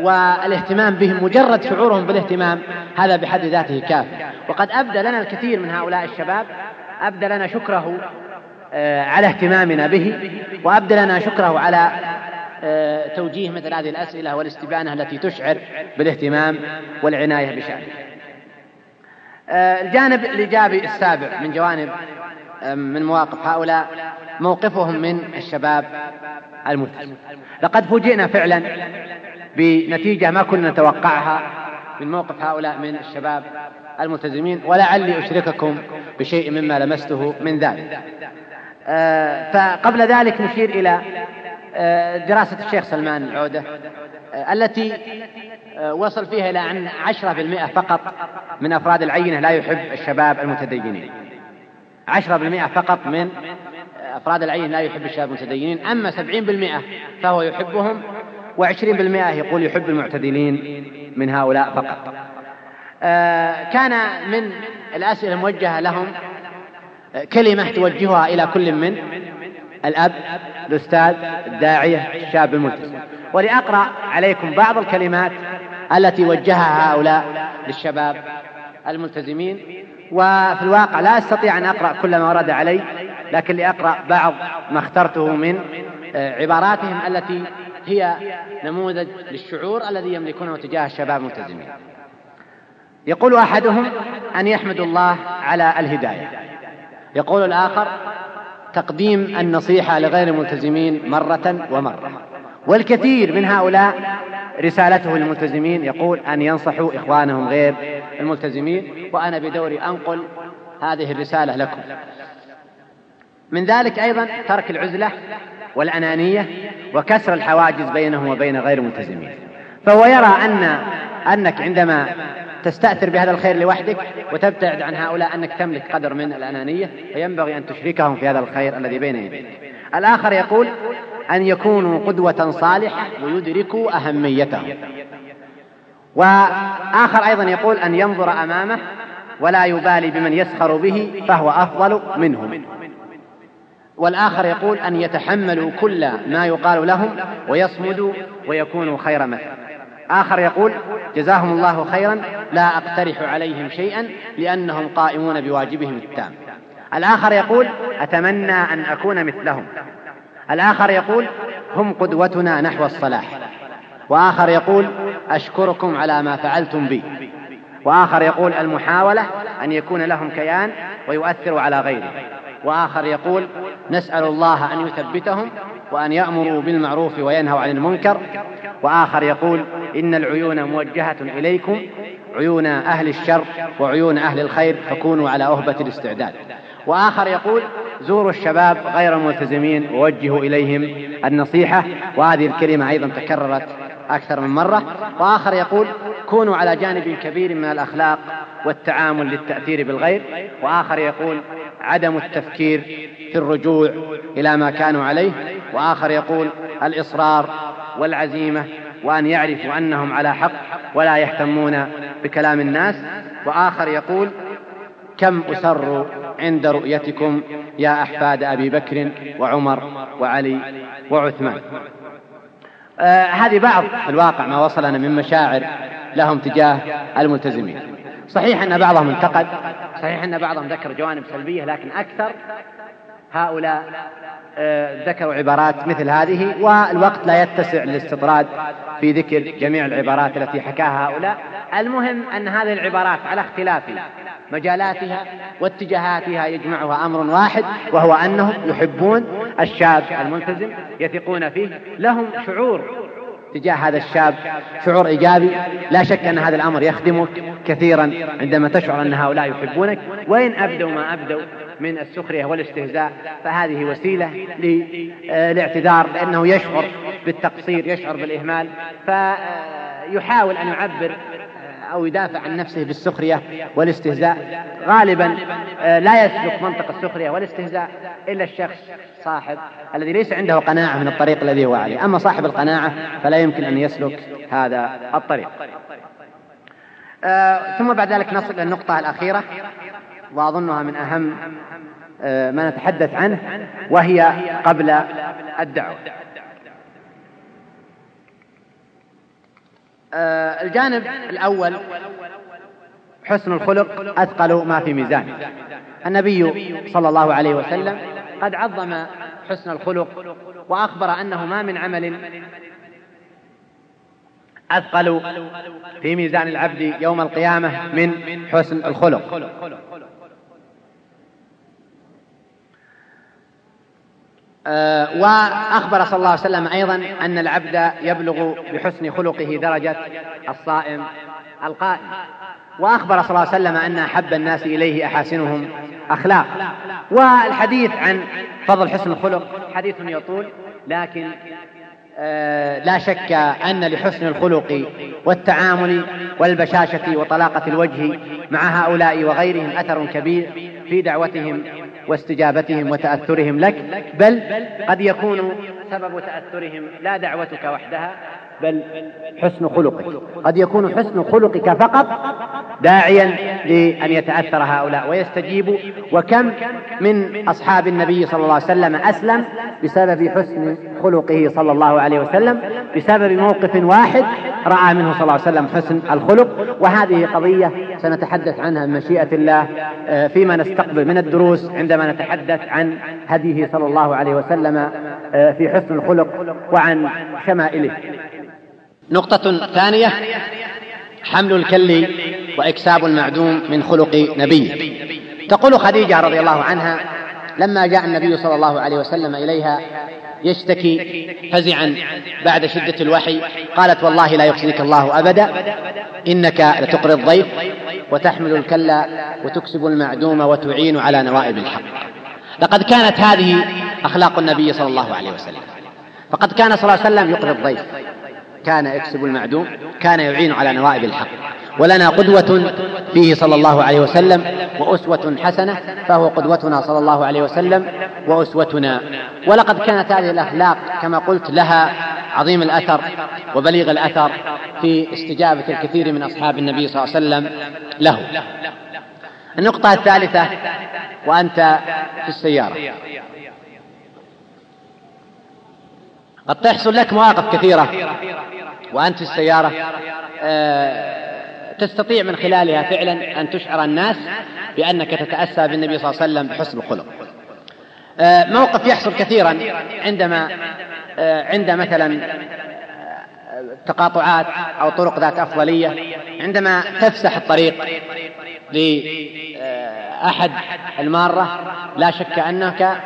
والاهتمام بهم مجرد شعورهم بالاهتمام هذا بحد ذاته كاف. وقد أبدى لنا الكثير من هؤلاء الشباب أبدى لنا شكره على اهتمامنا به وأبدى لنا شكره على آه، توجيه مثل هذه الأسئلة والاستبانة التي تشعر بالاهتمام والعناية بشأنه. آه، الجانب الإيجابي السابع من جوانب آه، من مواقف هؤلاء موقفهم من الشباب الملتزم. لقد فوجئنا فعلا بنتيجة ما كنا نتوقعها من موقف هؤلاء من الشباب الملتزمين ولعلي أشرككم بشيء مما لمسته من ذلك. فقبل ذلك نشير إلى آه، دراسة الشيخ سلمان العودة آه، التي آه، وصل فيها إلى أن عشرة بالمئة فقط من أفراد العينة لا يحب الشباب المتدينين. عشرة بالمئة فقط من أفراد العينة لا يحب الشباب المتدينين. أما سبعين بالمئة فهو يحبهم وعشرين بالمئة يقول يحب المعتدلين من هؤلاء فقط. كان من الأسئلة الموجهة لهم كلمة توجهها إلى كل من الأب الأستاذ الداعية الشاب الملتزم. ولأقرأ عليكم بعض الكلمات التي وجهها هؤلاء للشباب الملتزمين. وفي الواقع لا أستطيع أن أقرأ كل ما ورد علي لكن لأقرأ بعض ما اخترته من آه، عباراتهم التي هي نموذج للشعور الذي يملكونه تجاه الشباب الملتزمين. يقول أحدهم أن يحمدوا الله على الهداية. يقول الآخر تقديم النصيحة لغير الملتزمين مرة ومرة. والكثير من هؤلاء رسالته للملتزمين يقول أن ينصحوا إخوانهم غير الملتزمين وأنا بدوري أنقل هذه الرسالة لكم. من ذلك أيضا ترك العزلة والأنانية وكسر الحواجز بينهم وبين غير الملتزمين. فهو يرى أن أنك عندما تستأثر بهذا الخير لوحدك وتبتعد عن هؤلاء أنك تملك قدر من الأنانية فينبغي أن تشركهم في هذا الخير الذي بين يديك الآخر يقول أن يكونوا قدوة صالحة ويدركوا أهميته وآخر أيضا يقول أن ينظر أمامه ولا يبالي بمن يسخر به فهو أفضل منهم. والآخر يقول أن يتحملوا كل ما يقال لهم ويصمدوا ويكونوا خير مثل. آخر يقول جزاهم الله خيرا لا أقترح عليهم شيئا لأنهم قائمون بواجبهم التام. الآخر يقول أتمنى أن أكون مثلهم. الآخر يقول هم قدوتنا نحو الصلاح. وآخر يقول أشكركم على ما فعلتم بي. وآخر يقول المحاولة أن يكون لهم كيان ويؤثر على غيره وآخر يقول نسأل الله أن يثبتهم وأن يأمروا بالمعروف وينهوا عن المنكر. وآخر يقول إن العيون موجهة إليكم عيون أهل الشر وعيون أهل الخير فكونوا على أهبة الاستعداد. وآخر يقول زوروا الشباب غير الملتزمين ووجهوا إليهم النصيحة. وهذه الكلمة أيضا تكررت أكثر من مرة. وآخر يقول كونوا على جانب كبير من الأخلاق والتعامل للتأثير بالغير. وآخر يقول عدم التفكير في الرجوع إلى ما كانوا عليه وآخر يقول الإصرار والعزيمة وأن يعرفوا أنهم على حق ولا يهتمون بكلام الناس وآخر يقول كم أسر عند رؤيتكم يا أحفاد أبي بكر وعمر وعلي وعثمان؟ آه هذه بعض الواقع ما وصلنا من مشاعر لهم تجاه الملتزمين. صحيح أن بعضهم انتقد صحيح أن بعضهم ذكر جوانب سلبية لكن أكثر هؤلاء آه، ذكروا عبارات مثل هذه والوقت لا يتسع للاستطراد في ذكر جميع العبارات التي حكاها هؤلاء. المهم أن هذه العبارات على اختلاف مجالاتها واتجاهاتها يجمعها أمر واحد وهو أنهم يحبون الشاب الملتزم يثقون فيه. لهم شعور تجاه هذا الشاب شعور إيجابي. لا شك أن هذا الأمر يخدمك كثيرا عندما تشعر أن هؤلاء يحبونك. وإن أبدوا ما أبدوا من السخرية والاستهزاء فهذه وسيلة للاعتذار لأنه يشعر بالتقصير يشعر بالإهمال فيحاول أن يعبر أو يدافع عن نفسه بالسخرية والاستهزاء. غالبا آه، لا يسلك منطق السخرية والاستهزاء إلا الشخص صاحب الذي ليس عنده قناعة من الطريق الذي هو عليه. أما صاحب القناعة فلا يمكن أن يسلك هذا الطريق. آه، ثم بعد ذلك نصل إلى النقطة الأخيرة. وأظنها من أهم آه، ما نتحدث عنه وهي قبل الدعوة. آه، الجانب الأول حسن الخلق أثقل ما في ميزان. النبي صلى الله عليه وسلم قد عظم حسن الخلق وأخبر أنه ما من عمل أثقل في ميزان العبد يوم القيامة من حسن الخلق آه، وأخبر صلى الله عليه وسلم أيضا أن العبد يبلغ بحسن خلقه درجة الصائم القائم. وأخبر صلى الله عليه وسلم أن أحب الناس إليه أحاسنهم أخلاق. والحديث عن فضل حسن الخلق حديث يطول لكن آه، لا شك أن لحسن الخلق والتعامل والبشاشة وطلاقة الوجه مع هؤلاء وغيرهم أثر كبير في دعوتهم واستجابتهم وتأثرهم لك بل قد يكون سبب تأثرهم لا دعوتك وحدها بل حسن خلقك. قد يكون حسن خلقك فقط داعيا لأن يتأثر هؤلاء ويستجيبوا وكم من أصحاب النبي صلى الله عليه وسلم أسلم بسبب حسن خلقه صلى الله عليه وسلم بسبب موقف واحد رأى منه صلى الله عليه وسلم حسن الخلق. وهذه قضية سنتحدث عنها بمشيئة الله آه، فيما نستقبل من الدروس عندما نتحدث عن هديه صلى الله عليه وسلم آه، في حسن الخلق وعن شمائله. نقطة ثانية حمل الكل وإكساب المعدوم من خلق نبيه تقول خديجة رضي الله عنها لما جاء النبي صلى الله عليه وسلم إليها يشتكي فزعا بعد شدة الوحي قالت والله لا يخزيك الله أبدا إنك لتقري الضيف وتحمل الكلا وتكسب المعدوم وتعين على نوائب الحق. لقد كانت هذه أخلاق النبي صلى الله عليه وسلم. فقد كان صلى الله عليه وسلم يقري الضيف. كان يكسب المعدوم كان يعين على نوائب الحق. ولنا قدوة فيه صلى الله عليه وسلم وأسوة حسنة فهو قدوتنا صلى الله عليه وسلم وأسوتنا. ولقد كانت هذه الأخلاق كما قلت لها عظيم الأثر وبليغ الأثر في استجابة الكثير من أصحاب النبي صلى الله عليه وسلم له. النقطة الثالثة وأنت في السيارة. قد تحصل لك مواقف كثيرة وأنت في السيارة آه، تستطيع من خلالها فعلا أن تشعر الناس بأنك تتأسى بالنبي صلى الله عليه وسلم بحسن الخلق. آه، موقف يحصل كثيرا عندما آه، عند مثلا تقاطعات أو طرق ذات أفضلية عندما تفسح الطريق لأحد المارة لا شك أنك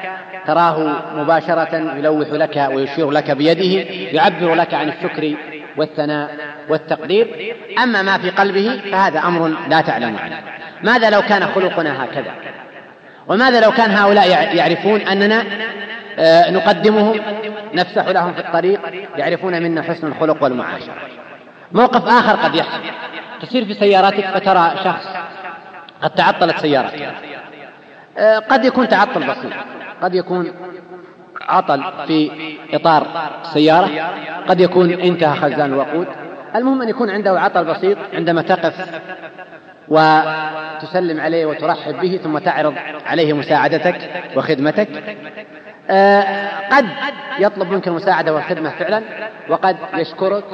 تراه مباشرة يلوح لك ويشير لك بيده يعبر لك عن الشكر والثناء والتقدير. أما ما في قلبه فهذا أمر لا تعلم عنه. ماذا لو كان خلقنا هكذا؟ وماذا لو كان هؤلاء يعرفون أننا آه، نقدمهم نفسح لهم في الطريق يعرفون منا حسن الخلق والمعاشرة. موقف آخر قد يحصل. تسير في سيارتك فترى شخص قد تعطلت سيارته آه، قد يكون تعطل بسيط. قد يكون عطل في إطار السيارة قد يكون انتهى خزان الوقود المهم أن يكون عنده عطل بسيط عندما تقف وتسلم عليه وترحب به ثم تعرض عليه مساعدتك وخدمتك. آه، قد يطلب منك المساعدة والخدمة فعلا وقد يشكرك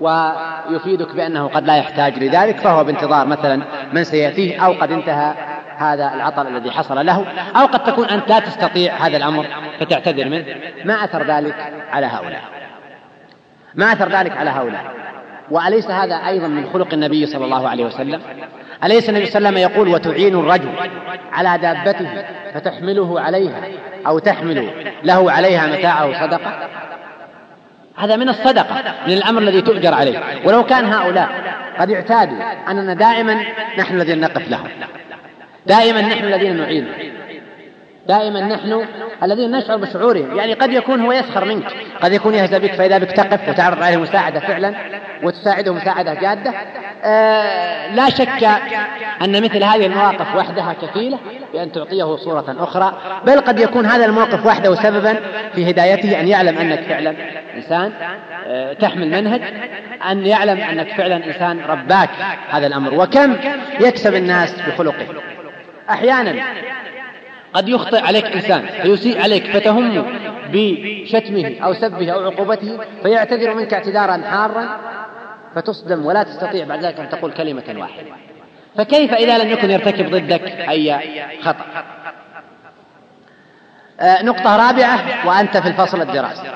ويفيدك بأنه قد لا يحتاج لذلك فهو بانتظار مثلا من سيأتيه أو قد انتهى هذا العطل الذي حصل له أو قد تكون أنت لا تستطيع هذا الأمر فتعتذر منه. ما أثر ذلك على هؤلاء؟ ما أثر ذلك على هؤلاء؟ وأليس هذا أيضا من خلق النبي صلى الله عليه وسلم؟ أليس النبي صلى الله عليه وسلم يقول وتعين الرجل على دابته فتحمله عليها أو تحمل له عليها متاعه صدقة؟ هذا من الصدقة من الأمر الذي تؤجر عليه. ولو كان هؤلاء قد اعتادوا أننا دائما نحن الذين نقف لهم. دائما نحن الذين نعينهم دائما نحن الذين نشعر بشعورهم يعني قد يكون هو يسخر منك. قد يكون يهزأ بك فإذا بك تقف وتعرض عليه مساعدة فعلا وتساعده مساعدة جادة. آه لا شك أن مثل هذه المواقف وحدها كفيلة بأن تعطيه صورة أخرى. بل قد يكون هذا الموقف وحده سببا في هدايته أن يعلم أنك فعلا إنسان آه تحمل منهج أن يعلم أنك فعلا إنسان رباك هذا الأمر. وكم يكسب الناس بخلقه. أحيانا قد يخطئ عليك إنسان فيسيء عليك فتهم بشتمه أو سبه أو عقوبته فيعتذر منك اعتذارا حارا فتصدم ولا تستطيع بعد ذلك أن تقول كلمة واحدة. فكيف إذا لم يكن يرتكب ضدك أي خطأ؟ آه نقطة رابعة وأنت في الفصل الدراسي.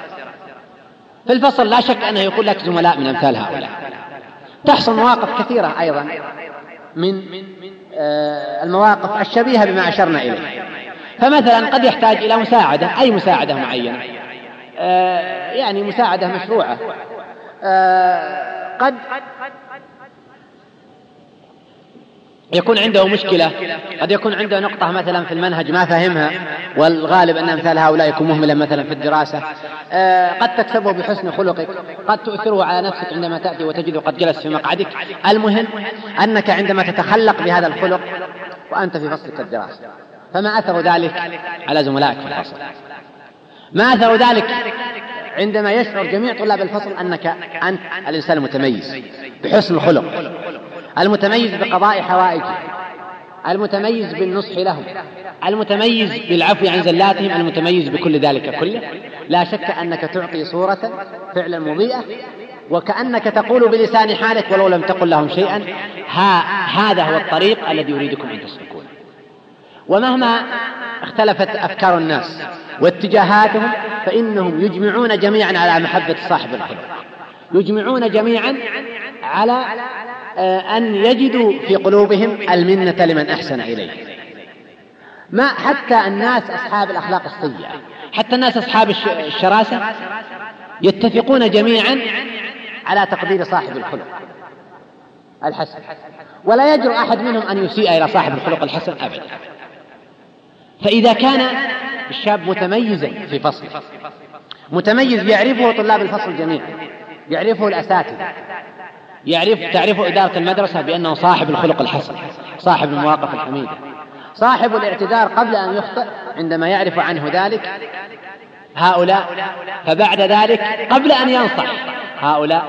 في الفصل لا شك أنه يكون لك زملاء من أمثال هؤلاء. تحصل مواقف كثيرة أيضا من المواقف الشبيهة بما أشرنا إليه. فمثلا قد يحتاج إلى مساعدة أي مساعدة معينة؟ آه، يعني مساعدة مشروعة. آه، قد يكون عنده مشكلة. قد يكون عنده نقطة مثلا في المنهج ما فهمها والغالب أن أمثال هؤلاء يكون مهملا مثلا في الدراسة. آه، قد تكسبه بحسن خلقك قد تؤثره على نفسك عندما تأتي وتجده قد جلس في مقعدك. المهم أنك عندما تتخلق بهذا الخلق وأنت في فصلك الدراسة. فما أثر ذلك على زملائك في الفصل؟ ما أثر ذلك عندما يشعر جميع طلاب الفصل أنك أنت الإنسان المتميز بحسن الخلق. المتميز بقضاء حوائجه. المتميز بالنصح لهم. المتميز بالعفو عن زلاتهم. المتميز بكل ذلك كله. لا شك أنك تعطي صورة فعلا مضيئة. وكأنك تقول بلسان حالك ولو لم تقل لهم شيئا ها هذا هو الطريق الذي يريدكم أن تسلكونه ومهما اختلفت أفكار الناس واتجاهاتهم فإنهم يجمعون جميعا على محبة صاحب الخلق. يجمعون جميعا على آه، أن يجدوا في قلوبهم المنة لمن أحسن إليه. ما حتى الناس أصحاب الأخلاق السيئة حتى الناس أصحاب الشراسة يتفقون جميعا على تقدير صاحب الخلق الحسن. ولا يجرؤ أحد منهم أن يسيء إلى صاحب الخلق الحسن أبدا. فإذا كان الشاب متميزا في فصل متميز يعرفه طلاب الفصل جميعا يعرفه الأساتذة يعرف تعرف إدارة المدرسة بأنه صاحب الخلق الحسن صاحب المواقف الحميدة. صاحب الاعتذار قبل أن يخطئ عندما يعرف عنه ذلك هؤلاء فبعد ذلك قبل أن ينصح هؤلاء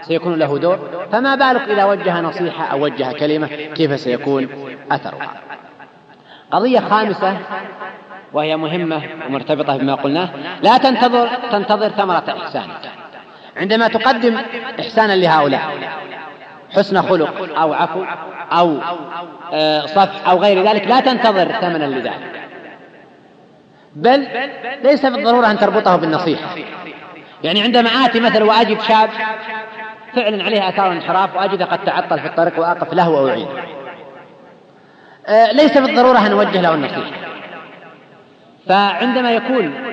سيكون له دور. فما بالك إذا وجه نصيحة أو وجه كلمة كيف سيكون أثرها؟ قضية خامسة وهي مهمة ومرتبطة بما قلناه لا تنتظر تنتظر ثمرة إحسانك. عندما تقدم إحسانا لهؤلاء حسن خلق أو عفو أو آه، صف أو غير ذلك لا تنتظر ثمنا لذلك. بل ليس بالضرورة أن تربطه بالنصيحة. يعني عندما آتي مثلا وأجد شاب فعلا عليه آثار انحراف وأجده قد تعطل في الطريق وأقف له وأعينه آه، ليس بالضرورة أن أوجه له النصيحة. فعندما يكون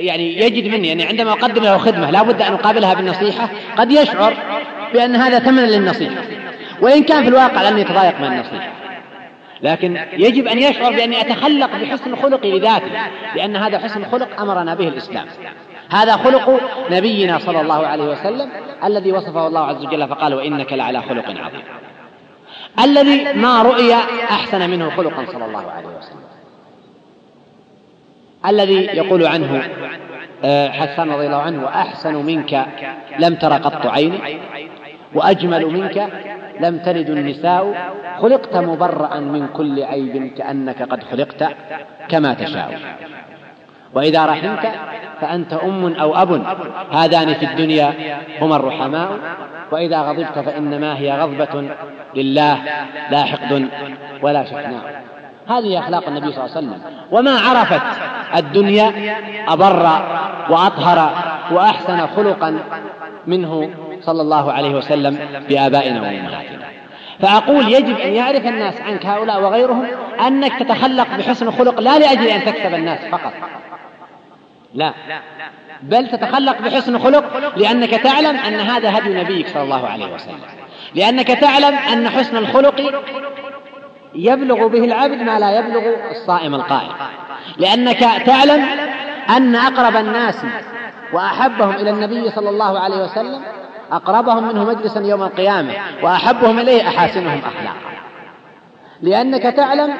يعني يجد مني يعني عندما أقدم له خدمة لا بد أن أقابلها بالنصيحة قد يشعر بأن هذا ثمن للنصيحة وإن كان في الواقع لن يتضايق من النصيحة. لكن يجب أن يشعر بأني أتخلق بحسن خلقي لذاته لأن هذا حسن خلق أمرنا به الإسلام. هذا خلق نبينا صلى الله عليه وسلم الذي وصفه الله عز وجل فقال وإنك لعلى خلق عظيم الذي ما رؤي أحسن منه خلقا صلى الله عليه وسلم. الذي يقول عنه آه، حسان رضي الله عنه وأحسن منك لم تر قط عيني وأجمل منك لم تلد النساء خلقت مبرأ من كل عيب كأنك قد خلقت كما تشاء. وإذا رحمت فأنت أم أو أب هذان في الدنيا هما الرحماء وإذا غضبت فإنما هي غضبة لله لا حقد ولا شحناء هذه أخلاق النبي صلى الله عليه وسلم. وما عرفت الدنيا أبر وأطهر وأحسن خلقا منه صلى الله عليه وسلم بآبائنا وأمهاتنا. فأقول يجب أن يعرف الناس عنك هؤلاء وغيرهم أنك تتخلق بحسن خلق لا لأجل أن تكسب الناس فقط. لا. بل تتخلق بحسن خلق لأنك تعلم أن هذا هدي نبيك صلى الله عليه وسلم. لأنك تعلم أن حسن الخلق يبلغ به العبد ما لا يبلغ الصائم القائم. لأنك تعلم أن أقرب الناس وأحبهم إلى النبي صلى الله عليه وسلم أقربهم منه مجلسا يوم القيامة وأحبهم إليه أحاسنهم أخلاقا. لأنك تعلم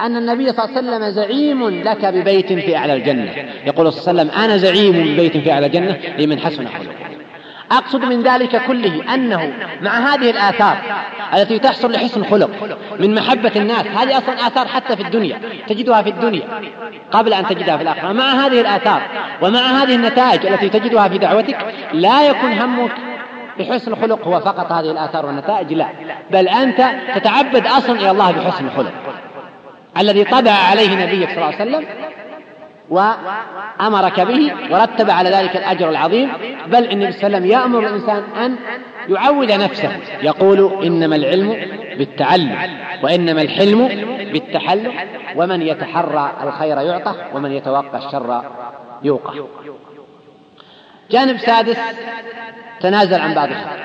أن النبي صلى الله عليه وسلم زعيم لك ببيت في أعلى الجنة. يقول صلى الله عليه وسلم أنا زعيم ببيت في أعلى الجنة لمن حسن خلقه. أقصد من ذلك كله أنه مع هذه الآثار التي تحصل لحسن خلق من محبة الناس هذه أصلا آثار حتى في الدنيا تجدها في الدنيا قبل أن تجدها في الآخرة. مع هذه الآثار ومع هذه النتائج التي تجدها في دعوتك لا يكون همك بحسن خلق هو فقط هذه الآثار والنتائج لا. بل أنت تتعبد أصلا إلى الله بحسن خلق الذي طبع عليه نبيك صلى الله عليه وسلم وأمرك به ورتب على ذلك الأجر العظيم. بل النبي صلى الله عليه وسلم يأمر الإنسان أن يعود نفسه. يقول إنما العلم بالتعلم وإنما الحلم بالتحلم. ومن يتحرى الخير يعطى ومن يتوقى الشر يوقى جانب سادس تنازل عن بعض الحقائق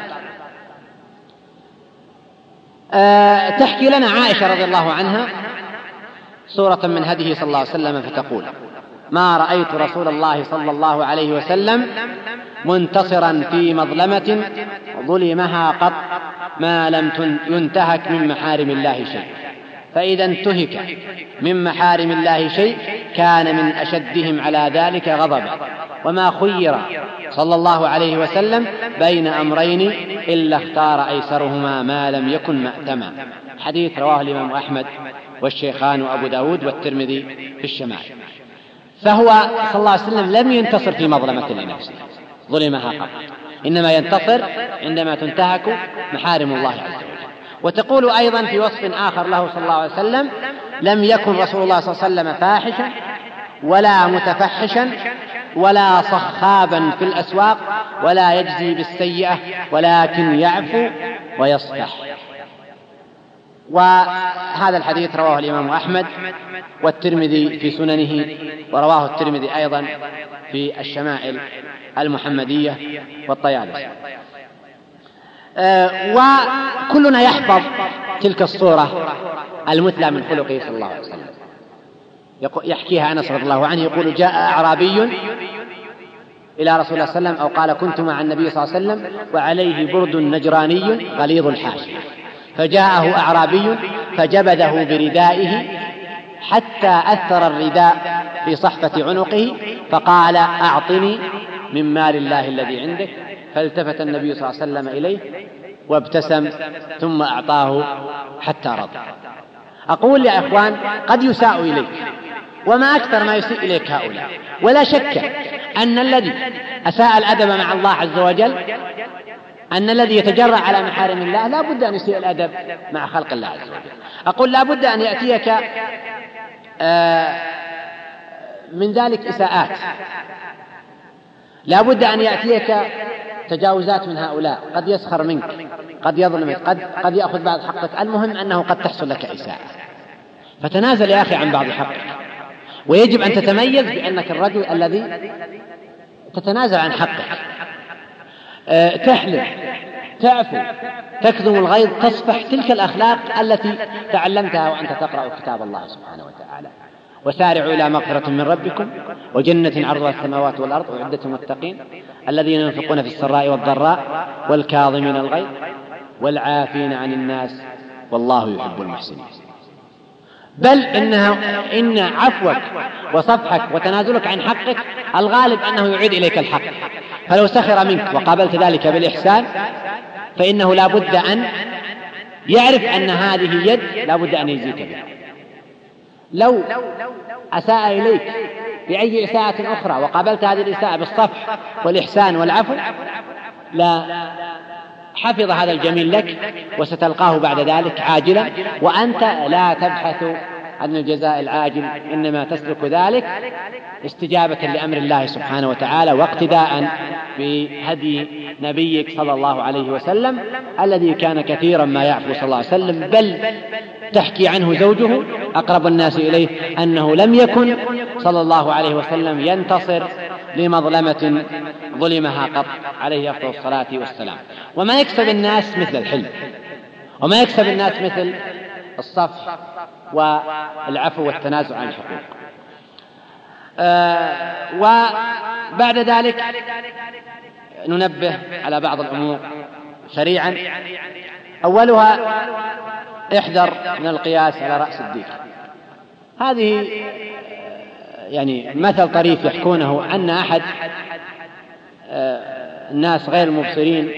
أه تحكي لنا عائشة رضي الله عنها صورة من هديه صلى الله عليه وسلم فتقول ما رأيت رسول الله صلى الله عليه وسلم منتصرا في مظلمة ظلمها قط ما لم ينتهك من محارم الله شيء. فإذا انتهك من محارم الله شيء كان من أشدهم على ذلك غضبا وما خير صلى الله عليه وسلم بين أمرين إلا اختار أيسرهما ما لم يكن مأتما. حديث رواه الإمام أحمد والشيخان وأبو داود والترمذي في الشمائل فهو صلى الله عليه وسلم لم ينتصر في مظلمة لنفسه ظلمها قط إنما ينتصر عندما تنتهك محارم الله عز وجل. وتقول أيضا في وصف آخر له صلى الله عليه وسلم لم يكن رسول الله صلى الله عليه وسلم فاحشا ولا متفحشا ولا صخابا في الأسواق ولا يجزي بالسيئة ولكن يعفو ويصفح. وهذا الحديث رواه الإمام أحمد والترمذي في سننه ورواه الترمذي أيضا في الشمائل المحمدية والطيالسي أه وكلنا يحفظ تلك الصورة المثلى من خلقه صلى الله عليه وسلم. يحكيها أنس رضي الله عنه يقول جاء أعرابي إلى رسول الله صلى الله عليه وسلم أو قال كنت مع النبي صلى الله عليه وسلم وعليه برد نجراني غليظ الحاشية فجاءه أعرابي فجبذه بردائه حتى أثر الرداء في صحفة عنقه فقال أعطني من مال الله الذي عندك فالتفت النبي صلى الله عليه وسلم إليه وابتسم ثم أعطاه حتى رضى. أقول يا إخوان قد يساء إليك وما أكثر ما يسيء إليك هؤلاء. ولا شك أن الذي أساء الأدب مع الله عز وجل أن الذي يتجرأ على محارم الله لا بد أن يسيء الأدب مع خلق الله عز وجل. أقول لا بد أن يأتيك آه، من ذلك إساءات. لا بد أن يأتيك تجاوزات من هؤلاء. قد يسخر منك قد يظلمك قد قد يأخذ بعض حقك. المهم أنه قد تحصل لك إساءة. فتنازل يا أخي عن بعض حقك. ويجب أن تتميز بأنك الرجل الذي تتنازل عن حقك. تحلم تعفو تكظم الغيظ تصفح تلك الأخلاق التي تعلمتها وأنت تقرأ كتاب الله سبحانه وتعالى. وسارعوا إلى مغفرة من ربكم وجنة عرضها السماوات والأرض أعدت المتقين الذين ينفقون في السراء والضراء والكاظمين الغيظ والعافين عن الناس والله يحب المحسنين. بل إنها إن عفوك وصفحك وتنازلك عن حقك الغالب أنه يعيد إليك الحق. فلو سخر منك وقابلت ذلك بالإحسان فإنه لا بد أن يعرف أن هذه يد لا بد أن يجزيك بها. لو أساء إليك بأي إساءة أخرى وقابلت هذه الإساءة بالصفح والإحسان والعفو لا حفظ هذا الجميل لك وستلقاه بعد ذلك عاجلا. وأنت لا تبحث عن الجزاء العاجل إنما تسلك ذلك استجابة لأمر الله سبحانه وتعالى واقتداء بهدي نبيك صلى الله عليه وسلم الذي كان كثيرا ما يعفو صلى الله عليه وسلم بل تحكي عنه زوجه. أقرب الناس إليه أنه لم يكن صلى الله عليه وسلم ينتصر لمظلمة ظلمها قط عليه أفضل الصلاة والسلام. وما يكسب الناس مثل الحلم. وما يكسب الناس مثل الصف والعفو والتنازع عن الحقوق. آه وبعد ذلك ننبه على بعض الأمور سريعا. أولها احذر من القياس على رأس الديك هذه يعني مثل طريف يحكونه أن أحد آه، الناس غير المبصرين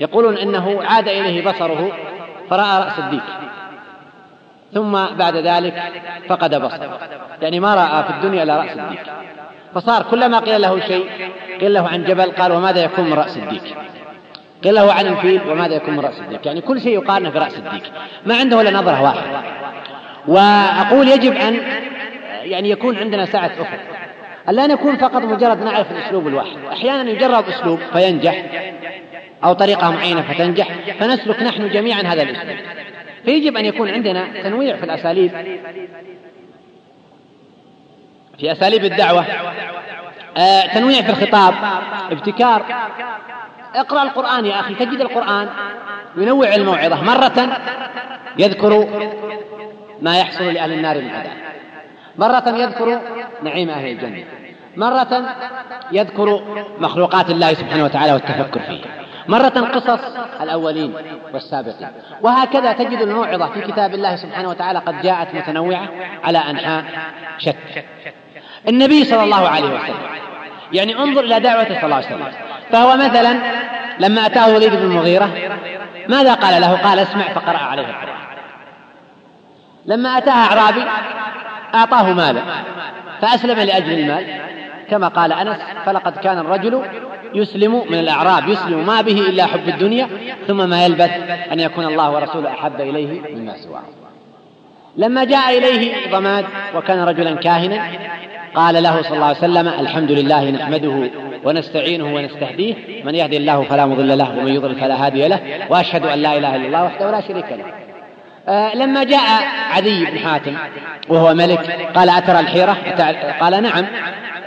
يقولون إنه عاد إليه بصره فرأى رأس الديك ثم بعد ذلك فقد بصره يعني ما رأى في الدنيا إلا رأس الديك. فصار كلما قيل له شيء قيل له عن جبل قال وماذا يكون من رأس الديك؟ قيل له عن الفيل وماذا يكون من رأس الديك؟ يعني كل شيء يقارنه براس الديك ما عنده إلا نظرة واحدة. وأقول يجب أن يعني يكون عندنا سعه افق ألا نكون فقط مجرد نعرف الأسلوب الواحد. أحيانا يجرب أسلوب فينجح أو طريقة معينة فتنجح فنسلك نحن جميعا هذا الأسلوب. فيجب أن يكون عندنا تنويع في الأساليب. في أساليب الدعوة آه تنويع في الخطاب ابتكار. اقرأ القرآن يا أخي تجد القرآن ينوع الموعظة. مرة يذكر ما يحصل لأهل النار من عذاب مرة يذكر نعيم أهل الجنة. مرة يذكر مخلوقات الله سبحانه وتعالى والتفكر فيها مرة قصص الأولين والسابقين. وهكذا تجد الموعظة في كتاب الله سبحانه وتعالى قد جاءت متنوعة على أنحاء شتى. النبي صلى الله عليه وسلم يعني انظر إلى دعوته صلى الله عليه وسلم. فهو مثلا لما أتاه وليد بن المغيرة ماذا قال له؟ قال اسمع فقرأ عليه القرآن. لما أتاه أعرابي أعطاه مالا فأسلم لأجل المال. كما قال أنس فلقد كان الرجل يسلم من الأعراب يسلم ما به إلا حب الدنيا ثم ما يلبث أن يكون الله ورسوله أحب إليه مما سواه. لما جاء إليه ضماد وكان رجلا كاهنا قال له صلى الله عليه وسلم الحمد لله نحمده ونستعينه ونستهديه من يهدي الله فلا مضل له ومن يضلل فلا هادي له وأشهد أن لا إله إلا الله وحده لا شريك له. لما جاء عدي بن حاتم وهو ملك قال أترى الحيرة؟ قال نعم.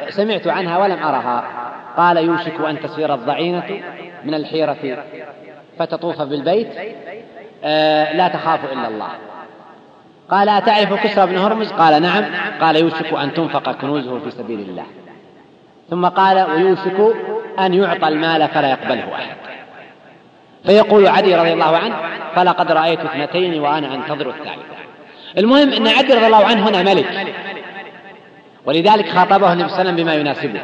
سمعت عنها ولم أرها. قال يوشك أن تسير الضعينة من الحيرة فتطوف بالبيت. آه لا تخاف إلا الله. قال أتعرف كسرى بن هرمز؟ قال نعم. قال يوشك أن تنفق كنوزه في سبيل الله. ثم قال ويوشك أن يعطى المال فلا يقبله أحد. فيقول عدي رضي الله عنه فلقد رأيت اثنتين وأنا أنتظر الثالثة المهم أن عدي رضي الله عنه هنا ملك. ولذلك خاطبه النبي صلى الله عليه وسلم بما يناسبه.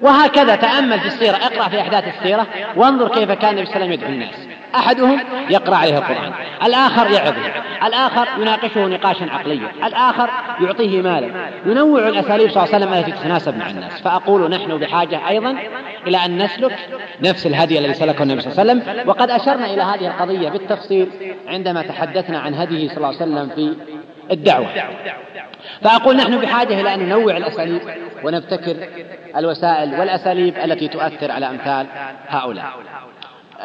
وهكذا تأمل في السيرة اقرأ في أحداث السيرة وانظر كيف كان النبي صلى الله عليه وسلم يدعو الناس. أحدهم يقرأ عليه القرآن الآخر يعظه الآخر يناقشه نقاشا عقليا الآخر يعطيه مالا ينوع الأساليب صلى الله عليه وسلم التي تتناسب مع الناس. فأقول نحن بحاجة أيضا إلى أن نسلك نفس الهدي الذي سلكه النبي صلى الله عليه وسلم. وقد أشرنا إلى هذه القضية بالتفصيل عندما تحدثنا عن هديه صلى الله عليه وسلم في الدعوة. فأقول نحن بحاجة إلى أن ننوع الأساليب ونبتكر الوسائل والأساليب التي تؤثر على أمثال هؤلاء.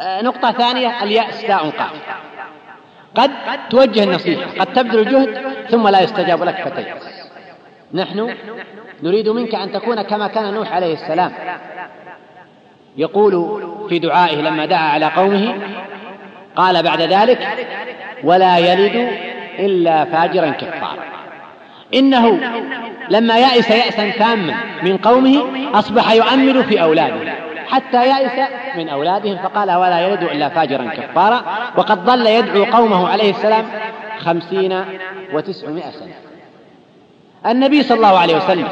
نقطة ثانية اليأس داء قاتل قد توجه النصيحة قد تبذل الجهد ثم لا يستجاب لك فتيأس. نحن نريد منك أن تكون كما كان نوح عليه السلام. يقول في دعائه لما دعا على قومه قال بعد ذلك ولا يلد إلا فاجرا كفارا إنه لما يأس يأسا تاما من قومه أصبح يؤمل في أولاده. حتى يأس من أولادهم فقال ولا يلد إلا فاجرا كفارا؟ وقد ظل يدعو قومه عليه السلام خمسين وتسعمائة سنة. النبي صلى الله عليه وسلم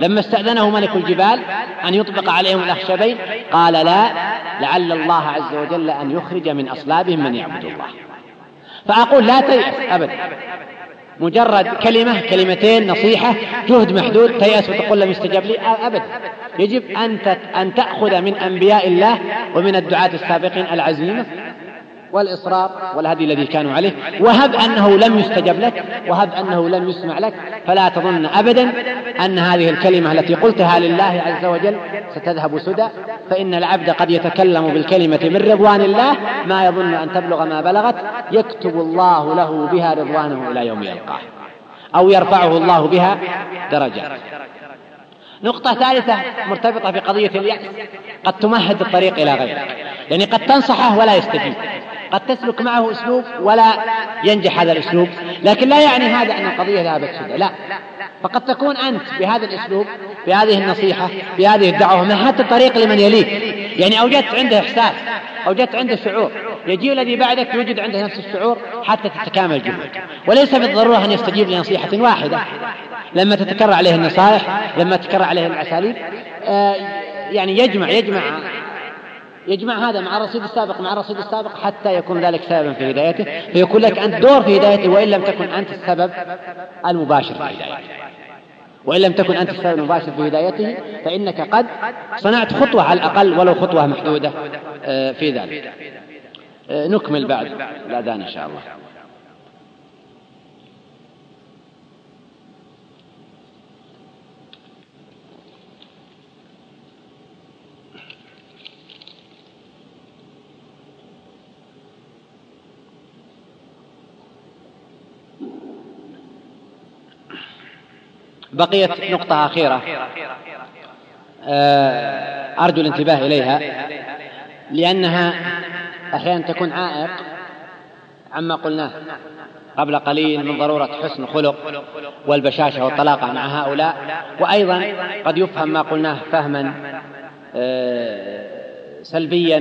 لما استأذنه ملك الجبال أن يطبق عليهم الأخشبين قال لا لعل الله عز وجل أن يخرج من أصلابهم من يعبد الله. فأقول لا تيأس أبدا. مجرد كلمة كلمتين نصيحة جهد محدود تيأس وتقول لم يستجاب لي أبدا يجب أن تأخذ من أنبياء الله ومن الدعاة السابقين العزيمة. والإصرار والهدي الذي كانوا عليه. وهب أنه لم يستجب لك وهب أنه لم يسمع لك. فلا تظن أبدا أن هذه الكلمة التي قلتها لله عز وجل ستذهب سدى. فإن العبد قد يتكلم بالكلمة من رضوان الله ما يظن أن تبلغ ما بلغت يكتب الله له بها رضوانه إلى يوم يلقاه. أو يرفعه الله بها درجات. نقطة ثالثة مرتبطة بقضية اليأس. قد تمهد الطريق إلى غيره. يعني قد تنصحه ولا يستجيب. قد تسلك معه أسلوب ولا ينجح هذا الأسلوب. لكن لا يعني هذا أن القضية ذهبت سدى لا. فقد تكون أنت بهذا الأسلوب بهذه النصيحة بهذه الدعوة مهدت الطريق لمن يليك يعني أوجدت عنده إحساس أوجدت عنده شعور. يجي الذي بعدك يوجد عنده نفس الشعور حتى تتكامل الجهود وليس بالضرورة أن يستجيب لنصيحة واحدة. لما تتكرر عليه النصائح لما تتكرر عليه الأساليب آه يعني يجمع يجمع يجمع هذا مع الرصيد السابق مع الرصيد السابق حتى يكون ذلك سببا في هدايته فيكون لك أنت دور في هدايته وإن لم تكن أنت السبب المباشر في هدايته. وإن لم تكن أنت السبب المباشر في هدايته فإنك قد صنعت خطوة على الأقل ولو خطوة محدودة آه، في ذلك. آه، نكمل بعد الأذان إن شاء الله. بقيت نقطة أخيرة. آه، أرجو الانتباه إليها لأنها أحيانا تكون عائق عما قلناه قبل قليل من ضرورة حسن خلق والبشاشة والطلاقة مع هؤلاء وأيضا قد يفهم ما قلناه فهما آه، سلبيا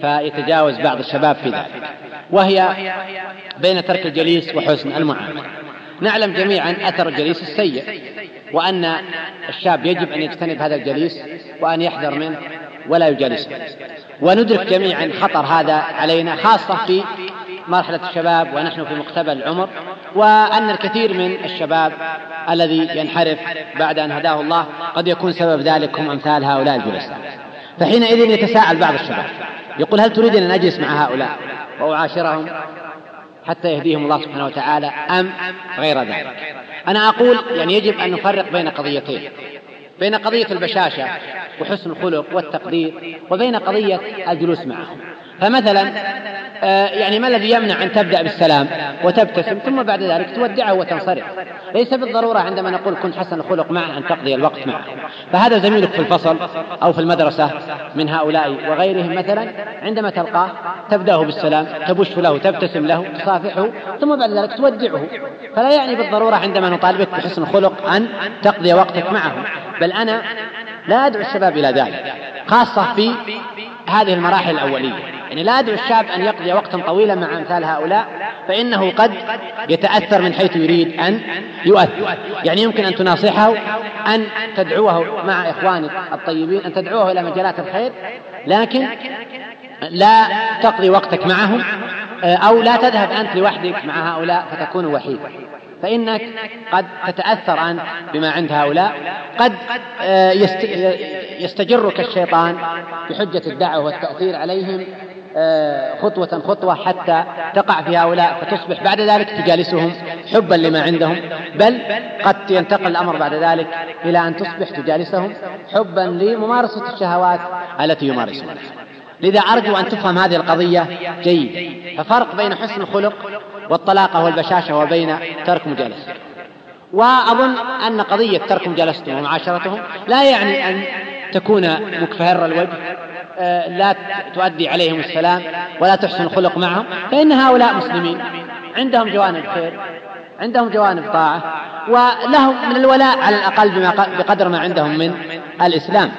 فيتجاوز بعض الشباب في ذلك. وهي بين ترك الجليس وحسن المعاملة نعلم جميعا أثر الجليس السيء وأن الشاب يجب أن يجتنب هذا الجليس وأن يحذر منه ولا يجالسه. وندرك جميعا خطر هذا علينا خاصة في مرحلة الشباب ونحن في مقتبل العمر وأن الكثير من الشباب الذي ينحرف بعد أن هداه الله قد يكون سبب ذلك هم أمثال هؤلاء الجلساء. فحينئذ يتساءل بعض الشباب يقول هل تريد أن أجلس مع هؤلاء؟ وأعاشرهم حتى يهديهم الله سبحانه وتعالى أم غير ذلك؟ أنا أقول يعني يجب أن نفرق بين قضيتين. بين قضية البشاشة وحسن الخلق والتقدير وبين قضية الجلوس معهم. فمثلا آه، يعني ما الذي يمنع أن تبدأ بالسلام وتبتسم ثم بعد ذلك تودعه وتنصرف؟ ليس بالضرورة عندما نقول كن حسن الخلق معه أن تقضي الوقت معه فهذا زميلك في الفصل أو في المدرسة من هؤلاء وغيرهم مثلا عندما تلقاه تبدأه بالسلام تبش له تبتسم له تصافحه ثم بعد ذلك تودعه. فلا يعني بالضرورة عندما نطالبك بحسن الخلق أن تقضي وقتك معه. بل أنا لا أدعو الشباب إلى ذلك خاصة في هذه المراحل الأولية. يعني لا أدعو الشاب أن يقضي وقتا طويلا مع أمثال هؤلاء فإنه قد يتأثر من حيث يريد أن يؤثر. يعني يمكن أن تناصحه أن تدعوه مع إخوانك الطيبين أن تدعوه إلى مجالات الخير لكن لا تقضي وقتك معهم أو لا تذهب أنت لوحدك مع هؤلاء فتكون وحيد. فإنك قد تتأثر أنت بما عند هؤلاء. قد آه، يستجرك الشيطان بحجة الدعوة والتأثير عليهم خطوة خطوة حتى تقع في هؤلاء فتصبح بعد ذلك تجالسهم حبا لما عندهم بل قد ينتقل الأمر بعد ذلك إلى أن تصبح تجالسهم حبا لممارسة الشهوات التي يمارسونها. لذا أرجو أن تفهم هذه القضية جيد. ففرق بين حسن الخلق والطلاقة والبشاشة وبين ترك مجالسة وأظن أن قضية ترك مجالستهم ومعاشرتهم لا يعني أن تكون مكفهر الوجه آه، لا تؤدي عليهم السلام ولا تحسن الخلق معهم فإن هؤلاء مسلمين عندهم جوانب خير عندهم جوانب طاعة ولهم من الولاء على الأقل بقدر ما عندهم من الإسلام.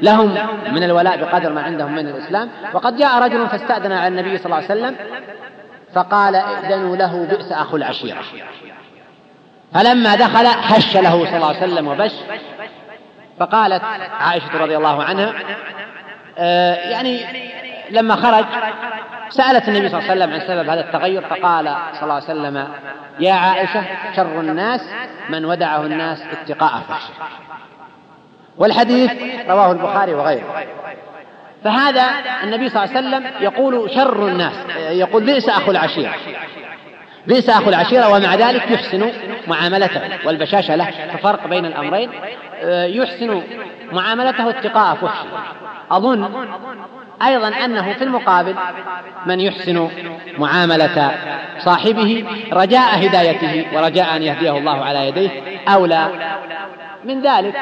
لهم من الولاء بقدر ما عندهم من الإسلام. وقد جاء رجل فاستأذن على النبي صلى الله عليه وسلم فقال ائذنوا له بئس أخو العشيرة. فلما دخل هش له صلى الله عليه وسلم وبش فقالت عائشة رضي الله عنها يعني لما خرج سألت النبي صلى الله عليه وسلم عن سبب هذا التغير فقال صلى الله عليه وسلم يا عائشة شر الناس من ودعه الناس اتقاء فحشه والحديث رواه البخاري وغيره. فهذا النبي صلى الله عليه وسلم يقول شر الناس يقول بئس أخو العشيرة. بئس أخو العشيرة ومع ذلك يحسن معاملته والبشاشة له ففرق بين الأمرين. يحسن معاملته اتقاء فحشه أظن أيضا أنه في المقابل من يحسن معاملة صاحبه رجاء هدايته ورجاء أن يهديه الله على يديه أولى من ذلك.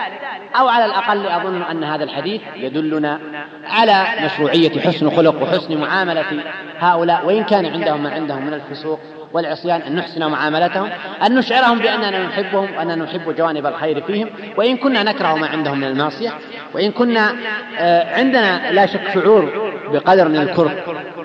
أو على الأقل أظن أن هذا الحديث يدلنا على مشروعية حسن خلق وحسن معاملة هؤلاء وإن كان عندهم ما عندهم من الفسوق والعصيان أن نحسن معاملتهم أن نشعرهم بأننا نحبهم وأننا نحب جوانب الخير فيهم وإن كنا نكره ما عندهم من المعصية وإن كنا آه، عندنا لا شك شعور بقدر من الكره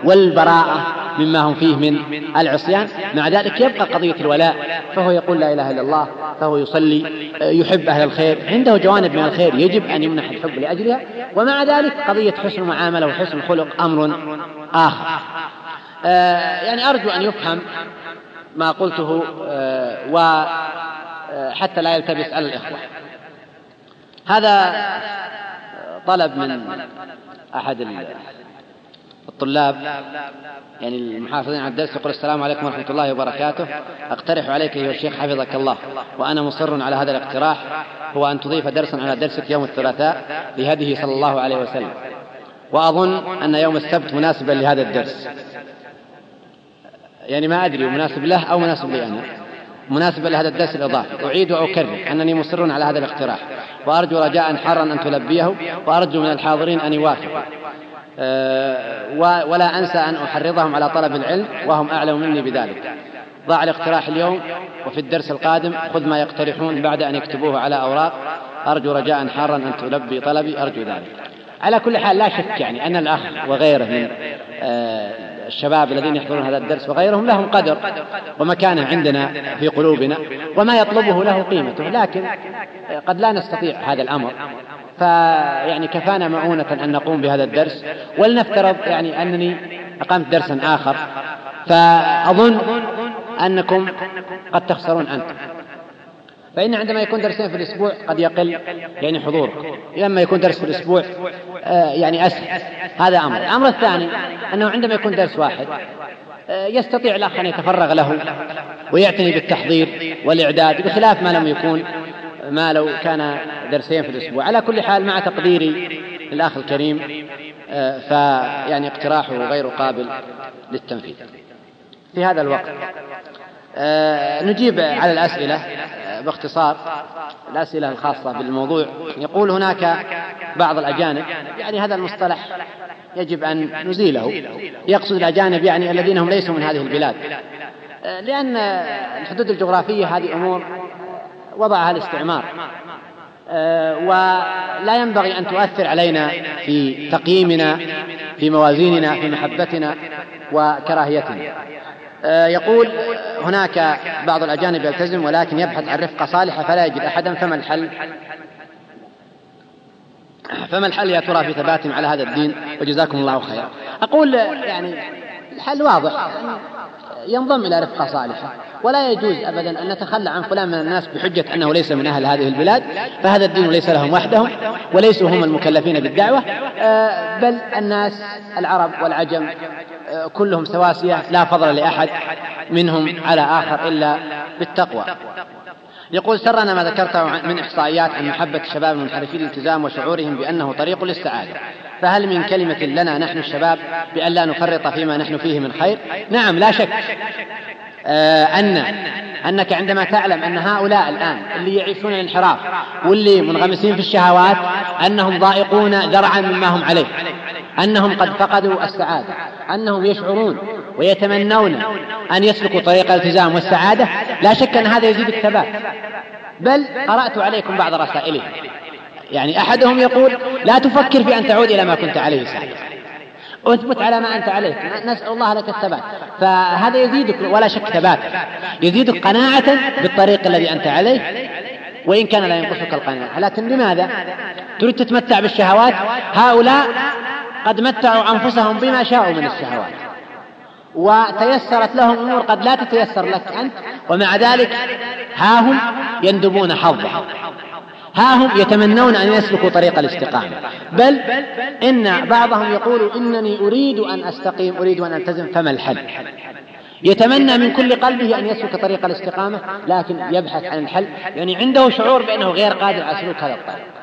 والبراءة مما هم فيه من العصيان. مع ذلك يبقى قضية الولاء فهو يقول لا إله إلا الله فهو يصلي آه، يحب أهل الخير عنده جوانب من الخير يجب أن يمنح الحب لأجلها. ومع ذلك قضية حسن المعاملة وحسن الخلق أمر آخر. يعني أرجو أن يفهم ما قلته آه، وحتى لا يلتبس على الإخوة. هذا طلب من أحد الطلاب يعني المحافظين على الدرس يقول السلام عليكم ورحمة الله وبركاته. أقترح عليك أيها الشيخ حفظك الله وأنا مصر على هذا الاقتراح هو أن تضيف درسا على درسك يوم الثلاثاء لهديه صلى الله عليه وسلم. وأظن أن يوم السبت مناسبا لهذا الدرس. يعني ما أدري مناسب له أو مناسب لي أنا. مناسبا لهذا الدرس الإضافي أعيد وأكرر أنني مصر على هذا الاقتراح. وأرجو رجاء حارا أن تلبيه وأرجو من الحاضرين أن يوافقوا أه ولا أنسى أن أحرضهم على طلب العلم وهم أعلم مني بذلك. ضع الاقتراح اليوم وفي الدرس القادم خذ ما يقترحون بعد أن يكتبوه على أوراق. أرجو رجاء حارا أن تلبي طلبي. أرجو ذلك. على كل حال لا شك يعني أن الأخ وغيره من أه الشباب الذين يحضرون هذا الدرس وغيرهم لهم قدر ومكانة عندنا في قلوبنا وما يطلبه له قيمته لكن قد لا نستطيع هذا الأمر. فيعني كفانا مؤونة أن نقوم بهذا الدرس ولنفترض يعني أنني أقمت درسا آخر. فأظن أنكم قد تخسرون أنتم. فإن عندما يكون درسين في الأسبوع قد يقل يعني حضور. لما يكون درس في الأسبوع آه، يعني أسهل هذا أمر. الأمر الثاني أنه عندما يكون درس واحد آه، يستطيع الأخ أن يتفرغ له ويعتني بالتحضير والإعداد بخلاف ما لم يكون ما لو كان درسين في الأسبوع. على كل حال مع تقديري للأخ الكريم آه، فيعني اقتراحه غير قابل للتنفيذ. في هذا الوقت نجيب على الأسئلة باختصار الأسئلة الخاصة بالموضوع. يقول هناك بعض الأجانب يعني هذا المصطلح يجب أن نزيله. يقصد الأجانب يعني الذين هم ليسوا من هذه البلاد. لأن الحدود الجغرافية هذه أمور وضعها الاستعمار ولا ينبغي أن تؤثر علينا في تقييمنا في موازيننا في محبتنا وكراهيتنا. آه، يقول هناك بعض الأجانب يلتزم ولكن يبحث عن رفقة صالحة فلا يجد أحدا فما الحل؟ فما الحل يا ترى في ثباتهم على هذا الدين؟ وجزاكم الله خيرا. أقول يعني الحل واضح. ينضم إلى رفقة صالحة. ولا يجوز أبدا أن نتخلى عن فلان من الناس بحجة أنه ليس من أهل هذه البلاد فهذا الدين ليس لهم وحدهم وليسوا هم المكلفين بالدعوة. آه، بل الناس العرب والعجم آه، كلهم سواسية لا فضل لأحد منهم على آخر إلا بالتقوى. يقول سرنا ما ذكرته من إحصائيات عن محبة الشباب المنحرفين الالتزام وشعورهم بأنه طريق للسعادة. فهل من كلمة لنا نحن الشباب بأن لا نفرط فيما نحن فيه من خير؟ نعم لا شك. آه أن أنك عندما تعلم أن هؤلاء الآن اللي يعيشون الانحراف واللي منغمسين في الشهوات أنهم ضائقون ذرعا مما هم عليه. أنهم قد فقدوا السعادة أنهم يشعرون ويتمنون أن يسلكوا طريق الالتزام والسعادة. لا شك أن هذا يزيد الثبات. بل قرأت عليكم بعض رسائلهم يعني أحدهم يقول لا تفكر في أن تعود إلى ما كنت عليه سابقا. أثبت على ما أنت عليه. نسأل الله لك الثبات. فهذا يزيدك ولا شك ثبات. يزيدك قناعة بالطريق الذي أنت عليه. وإن كان لا ينقصك القناعة. لكن لماذا؟ تريد تتمتع بالشهوات؟ هؤلاء قد متعوا أنفسهم بما شاءوا من الشهوات. وتيسرت لهم أمور قد لا تتيسر لك أنت. ومع ذلك ها هم يندبون حظهم. ها هم يتمنون أن يسلكوا طريق الاستقامة. بل إن بعضهم يقول إنني أريد أن أستقيم أريد أن ألتزم فما الحل؟ يتمنى من كل قلبه أن يسلك طريق الاستقامة لكن يبحث عن الحل. يعني عنده شعور بأنه غير قادر على سلوك هذا الطريق.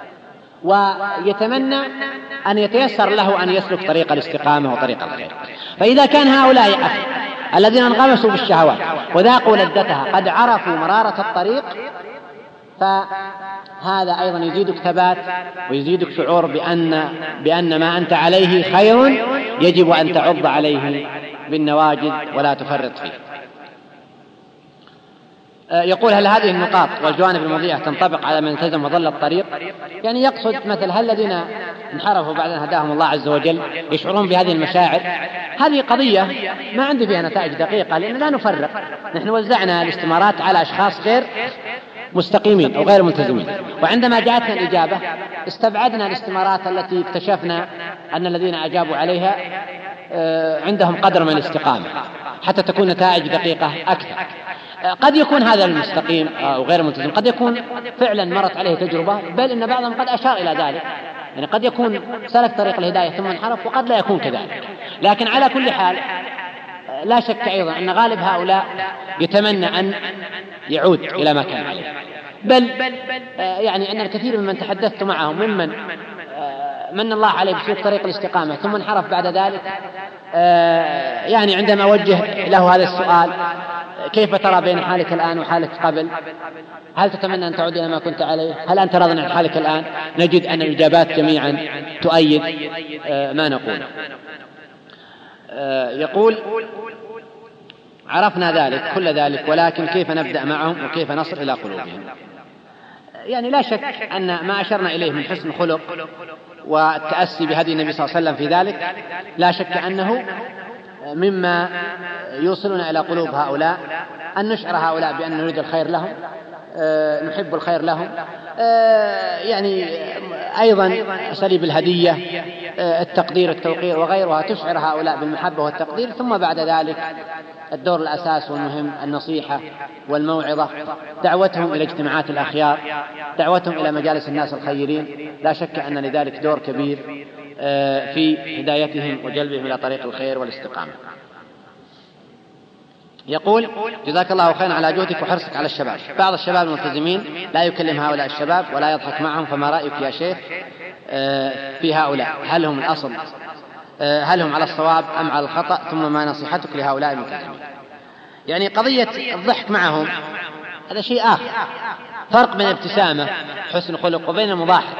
ويتمنى أن يتيسر له أن يسلك طريق الاستقامة وطريق الخير. فإذا كان هؤلاء أخي الذين انغمسوا بالشهوات وذاقوا لذتها قد عرفوا مرارة الطريق فهذا أيضا يزيدك ثبات ويزيدك شعور بأن بأن ما أنت عليه خير يجب أن تعض عليه بالنواجذ ولا تفرط فيه. يقول هل هذه النقاط والجوانب المضيئة تنطبق على من التزم وظل الطريق؟ يعني يقصد مثل هل الذين انحرفوا بعد أن هداهم الله عز وجل يشعرون بهذه المشاعر؟ هذه قضية ما عندي فيها نتائج دقيقة لأن لا نفرق. نحن وزعنا الاستمارات على أشخاص غير مستقيمين أو غير ملتزمين. وعندما جاءتنا الإجابة استبعدنا الاستمارات التي اكتشفنا أن الذين أجابوا عليها آه، عندهم قدر من الاستقامة حتى تكون نتائج دقيقة أكثر. آه، قد يكون هذا المستقيم أو غير الملتزم قد يكون فعلا مرت عليه تجربة بل إن بعضهم قد أشار إلى ذلك. يعني قد يكون سلك طريق الهداية ثم انحرف وقد لا يكون كذلك. لكن على كل حال آه، لا شك أيضا أن غالب هؤلاء يتمنى أن يعود إلى ما كان عليه. بل يعني أن الكثير ممن تحدثت معهم ممن من الله عليه بسلوك طريق الاستقامة ثم انحرف بعد ذلك آه، يعني عندما أوجه له هذا السؤال كيف ترى بين حالك الآن وحالك قبل؟ هل تتمنى أن تعود إلى ما كنت عليه؟ هل أنت راض عن حالك الآن؟ نجد أن الإجابات جميعا تؤيد آه، ما نقول. آه، يقول عرفنا ذلك كل ذلك ولكن كيف نبدأ معهم وكيف نصل إلى قلوبهم؟ يعني لا شك أن ما أشرنا إليه من حسن خلق والتأسي بهدي النبي صلى الله عليه وسلم في ذلك لا شك أنه مما يوصلنا إلى قلوب هؤلاء أن نشعر هؤلاء بأن نريد الخير لهم آه، نحب الخير لهم آه، يعني أيضا أساليب الهدية آه، التقدير التوقير وغيرها تشعر هؤلاء بالمحبة والتقدير ثم بعد ذلك الدور الأساس والمهم النصيحة والموعظة دعوتهم إلى اجتماعات الأخيار دعوتهم إلى مجالس الناس الخيرين لا شك أن لذلك دور كبير. في هدايتهم وجلبهم إلى طريق الخير والاستقامة. يقول جزاك الله خيرا على جهدك وحرصك على الشباب. بعض الشباب الملتزمين لا يكلم هؤلاء الشباب ولا يضحك معهم فما رأيك يا شيخ آه، في هؤلاء؟ هل هم الأصل؟ آه، هل هم على الصواب أم على الخطأ؟ ثم ما نصيحتك لهؤلاء الملتزمين. يعني قضية الضحك معهم هذا شيء آخر. فرق بين ابتسامة حسن خلق وبين المضاحك.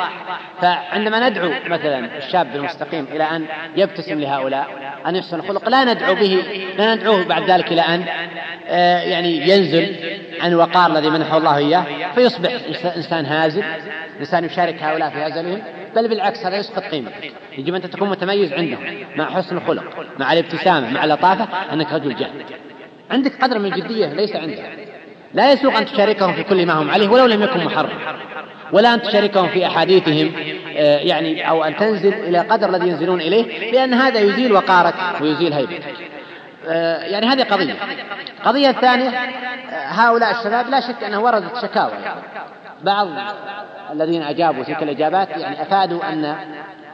فعندما ندعو مثلا الشاب المستقيم إلى أن يبتسم لهؤلاء أن يحسن خلق لا ندعو به لا ندعوه بعد ذلك إلى أن آه، يعني ينزل عن الوقار الذي منحه الله إياه فيصبح إنسان هازل إنسان يشارك هؤلاء في هزلهم بل بالعكس هذا يسقط قيمتك يجب أن تكون متميز عندهم مع حسن الخلق مع الابتسامة مع اللطافة أنك رجل جهل عندك قدر من الجدية ليس عندك لا يسوق أن تشاركهم في كل ما هم عليه ولو لم يكن محرم. ولا أن تشاركهم في أحاديثهم آه، يعني أو أن تنزل إلى قدر الذي ينزلون إليه لأن هذا يزيل وقارك ويزيل هيبتك آه، يعني هذه قضية. قضية ثانية آه، هؤلاء الشباب لا شك أنه وردت شكاوى. بعض الذين أجابوا تلك الإجابات يعني أفادوا أن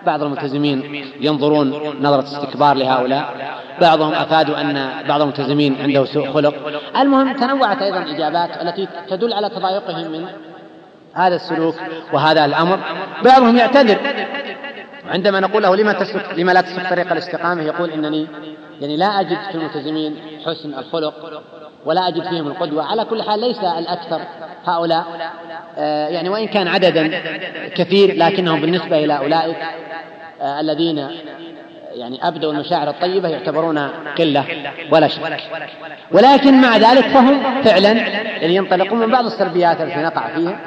بعض الملتزمين ينظرون نظرة استكبار لهؤلاء. بعضهم أفادوا أن بعض الملتزمين عنده سوء خلق. المهم تنوعت أيضا الإجابات التي تدل على تضايقهم من هذا السلوك وهذا الأمر. بعضهم يعتذر. عندما نقول له لما تسلك لما لا تسلك طريق الاستقامة يقول إنني يعني لا أجد في الملتزمين حسن الخلق. ولا أجد فيهم القدوة. على كل حال ليس الأكثر هؤلاء. آه، يعني وإن كان عددا كثير لكنهم بالنسبة إلى أولئك آه، الذين يعني أبدوا المشاعر الطيبة يعتبرون قلة ولا شك. ولكن مع ذلك فهم فعلا يعني ينطلقون من بعض السلبيات التي نقع فيها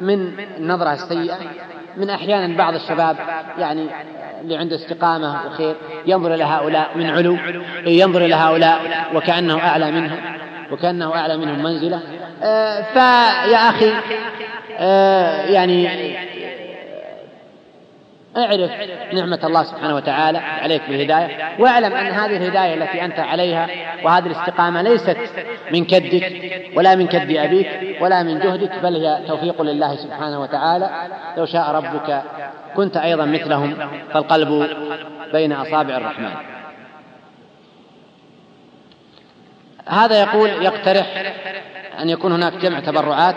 من النظرة السيئة من أحيانا بعض الشباب يعني اللي عنده استقامة وخير ينظر إلى هؤلاء من علو ينظر إلى هؤلاء وكأنه أعلى منهم. وكأنه أعلى منهم منزلة. آه، فيا أخي آه، يعني اعرف نعمة الله سبحانه وتعالى عليك بالهداية. واعلم أن هذه الهداية التي أنت عليها وهذه الاستقامة ليست من كدك ولا من كد أبيك ولا من جهدك بل هي توفيق لله سبحانه وتعالى. لو شاء ربك كنت أيضا مثلهم فالقلب بين أصابع الرحمن. هذا يقول يقترح أن يكون هناك جمع تبرعات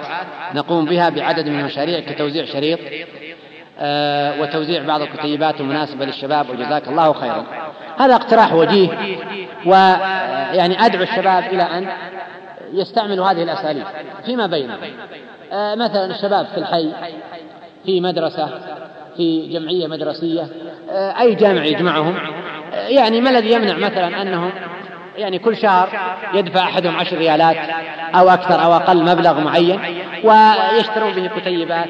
نقوم بها بعدد من المشاريع كتوزيع شريط آه، وتوزيع بعض الكتيبات المناسبة للشباب وجزاك الله خيرا. هذا اقتراح وجيه ويعني أدعو الشباب إلى أن يستعملوا هذه الأساليب فيما بينهم. آه، مثلا الشباب في الحي في مدرسة في جمعية مدرسية آه، أي جامع يجمعهم. يعني ما الذي يمنع مثلا أنهم يعني كل شهر يدفع أحدهم عشر ريالات أو أكثر أو أقل مبلغ معين ويشترون به كتيبات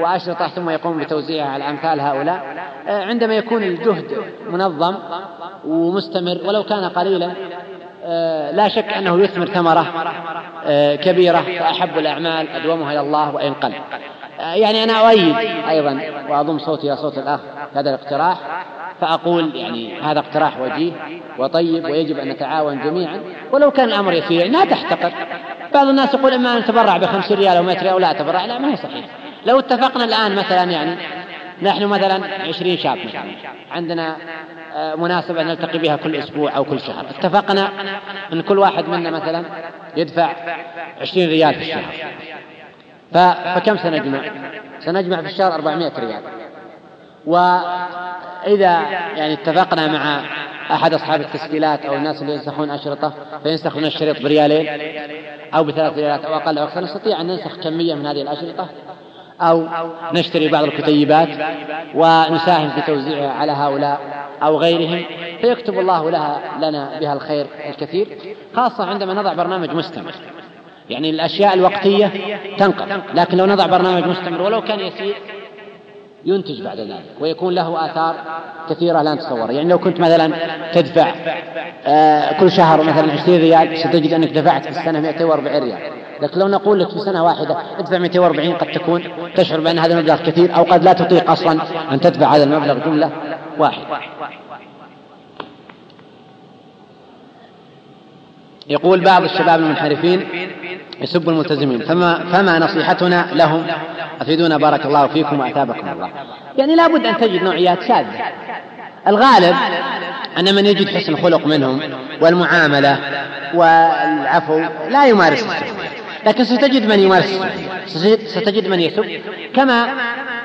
وأشرطة ثم يقوم بتوزيعها على أمثال هؤلاء. آه، عندما يكون الجهد منظم ومستمر ولو كان قليلا آه، لا شك أنه يثمر ثمرة آه، كبيرة فأحب الأعمال أدومها إلى الله وإن قل. يعني أنا أؤيد أيضا وأضم صوتي إلى صوت الأخ هذا الاقتراح. فأقول يعني هذا اقتراح وجيه وطيب ويجب أن نتعاون جميعا. ولو كان الأمر يسير لا تحتقر. بعض الناس يقول إما نتبرع بخمسين ريال أو 100 ريال لا أتبرع لا ما هي صحيح. لو اتفقنا الآن مثلا يعني نحن مثلا عشرين شاب مثلا. عندنا آه، مناسبة نلتقي بها كل أسبوع أو كل شهر. اتفقنا أن كل واحد منا مثلا يدفع عشرين ريال في الشهر. فكم سنجمع؟ سنجمع في الشهر أربعمائة ريال. وإذا يعني اتفقنا مع أحد أصحاب التسجيلات أو الناس اللي ينسخون أشرطة فينسخون الشريط بريالين أو بثلاث ريالات أو أقل أو أكثر نستطيع أن ننسخ كمية من هذه الأشرطة أو نشتري بعض الكتيبات ونساهم في توزيعها على هؤلاء أو غيرهم فيكتب الله لها لنا بها الخير الكثير خاصة عندما نضع برنامج مستمر. يعني الأشياء الوقتية تنقل لكن لو نضع برنامج مستمر ولو كان يسير ينتج بعد ذلك ويكون له آثار كثيرة لا نتصور. يعني لو كنت مثلا تدفع آه كل شهر مثلا 20 ريال ستجد أنك دفعت في السنة 240 ريال. لكن لو نقول لك في سنة واحدة ادفع 240 قد تكون تشعر بأن هذا المبلغ كثير أو قد لا تطيق أصلا أن تدفع هذا المبلغ جملة واحدة. يقول بعض الشباب المنحرفين يسب الملتزمين. فما, فما نصيحتنا لهم؟ أفيدونا بارك الله فيكم وأثابكم الله. يعني لابد أن تجد نوعيات شاذة. الغالب أن من يجد حسن خلق منهم والمعاملة والعفو لا يمارس لكن ستجد من يمارس ستجد من يسب. كما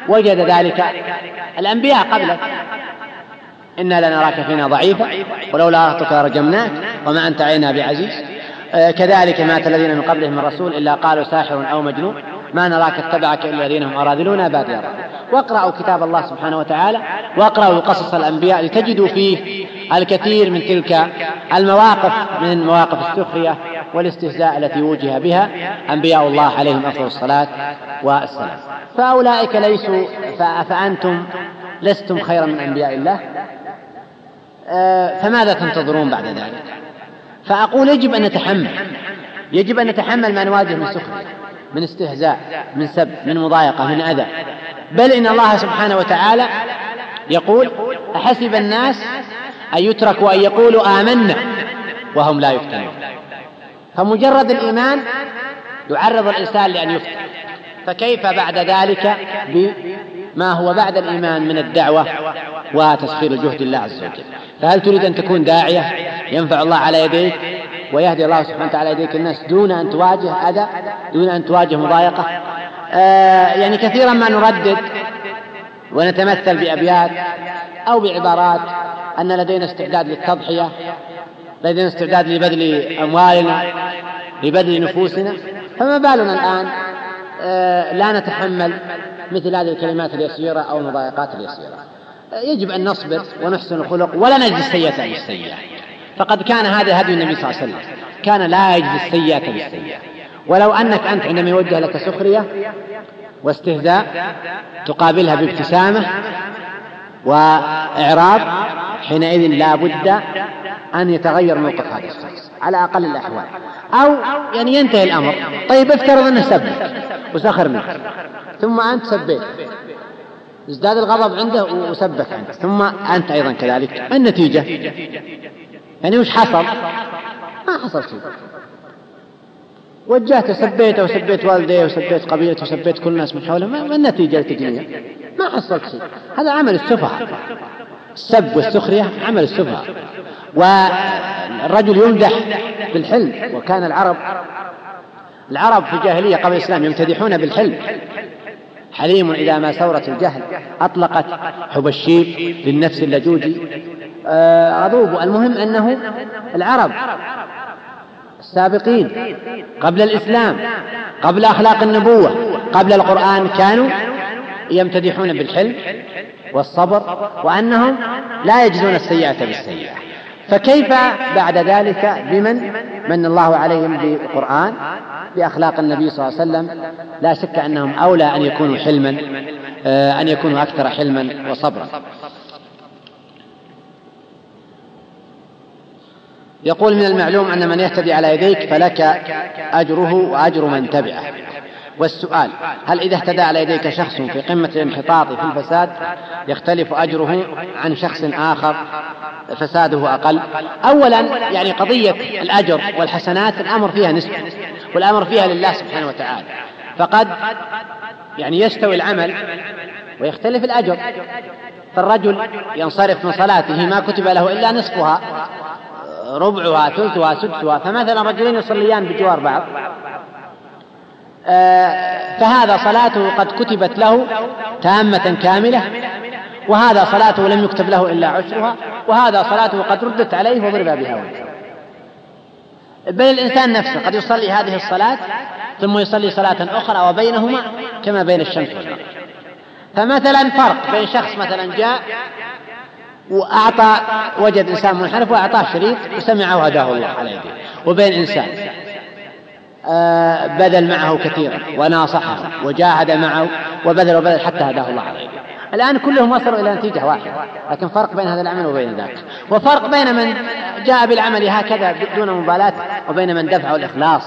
وجد ذلك الأنبياء قبلك. إنا لنراك فينا ضعيفا ولولا أخطك رجمناك وما أنت علينا بعزيز. آه، كذلك مات الذين من قبلهم من رسول إلا قالوا ساحر أو مجنون. ما نراك اتبعك إلا الذين هم أراذلون بادي واقرأوا كتاب الله سبحانه وتعالى واقرأوا قصص الأنبياء لتجدوا فيه الكثير من تلك المواقف من مواقف السخرية والاستهزاء التي وجه بها أنبياء الله عليهم أفضل الصلاة والسلام. فأولئك ليسوا فأنتم لستم خيرا من أنبياء الله. فماذا تنتظرون بعد ذلك؟ فأقول يجب أن نتحمل. يجب أن نتحمل ما نواجه من سخرية من استهزاء من سب من مضايقة من أذى. بل إن الله سبحانه وتعالى يقول أحسب الناس أن يتركوا أن يقولوا آمنا وهم لا يفتنون. فمجرد الإيمان يعرض الإنسان لأن يفتن. فكيف بعد ذلك؟ بما هو بعد الإيمان من الدعوة وتسخير جهد الله عز وجل. فهل تريد أن تكون داعية ينفع الله على يديك ويهدي الله سبحانه وتعالى يديك الناس دون أن تواجه أذى دون أن تواجه مضايقة؟ آه يعني كثيرا ما نردد ونتمثل بأبيات أو بعبارات أن لدينا استعداد للتضحية لدينا استعداد لبذل أموالنا لبذل نفوسنا. فما بالنا الآن؟ آه لا نتحمل مثل هذه الكلمات اليسيرة أو المضايقات اليسيرة. يجب أن نصبر ونحسن الخلق ولا نجزي السيئة بالسيئة. فقد كان هذا هدي النبي صلى الله عليه وسلم. كان لا يجزي السيئة بالسيئة. ولو أنك أنت عندما يوجه لك سخرية واستهزاء تقابلها بابتسامة وإعراض حينئذ لا بد أن يتغير موقف هذا الشخص. على أقل الأحوال. أو يعني ينتهي الأمر. طيب افترض أنه سبك وسخر منك ثم أنت سبيت. ازداد الغضب عنده وسبك عنك ثم أنت أيضا كذلك. ما النتيجة؟ يعني وش حصل؟ ما حصل شيء. وجهته سبيته وسبيت والديه وسبيت قبيلته وسبيت كل الناس من حوله. ما النتيجة التجنية ما حصلت شيء. هذا عمل السفهاء. السب والسخرية عمل السفهاء. والرجل يمدح بالحلم وكان العرب العرب في الجاهلية قبل الإسلام يمتدحون بالحلم. حليم إذا ما سورت الجهل أطلقت حب الشيب للنفس اللجوج آه، غضوب. المهم أنه العرب السابقين قبل الإسلام قبل أخلاق النبوة قبل القرآن كانوا يمتدحون بالحلم. والصبر وأنهم لا يجزون السيئة بالسيئة. فكيف بعد ذلك بمن؟ من الله عليهم بالقرآن بأخلاق النبي صلى الله عليه وسلم. لا شك أنهم أولى أن يكونوا حلما آه، أن يكونوا أكثر حلما وصبرا. يقول من المعلوم أن من يهتدي على يديك فلك أجره وأجر من تبعه. والسؤال هل إذا اهتدى على يديك شخص في قمة الانحطاط في الفساد يختلف أجره عن شخص آخر فساده أقل؟ أولا يعني قضية الأجر والحسنات الأمر فيها نسبة والأمر فيها لله سبحانه وتعالى. فقد يعني يستوي العمل ويختلف الأجر فالرجل ينصرف من صلاته ما كتب له إلا نصفها ربعها ثلثها سدسها فمثلا رجلين يصليان بجوار بعض فهذا صلاته قد كتبت له تامة كاملة وهذا صلاته لم يكتب له إلا عشرها وهذا صلاته قد ردت عليه وضرب بها وجهه. بل الإنسان نفسه قد يصلي هذه الصلاة ثم يصلي صلاة أخرى وبينهما كما بين الشمس والقمر فمثلا فرق بين شخص مثلا جاء وأعطى وجد إنسان منحرف وأعطاه شريط وسمعه وهداه الله على يديه وبين إنسان بذل معه كثيرا وناصحه وجاهد معه وبذل وبذل حتى هداه الله على يديه الآن كلهم وصلوا إلى نتيجة واحدة لكن فرق بين هذا العمل وبين ذاك. وفرق بين من جاء بالعمل هكذا دون مبالاة وبين من دفعه الإخلاص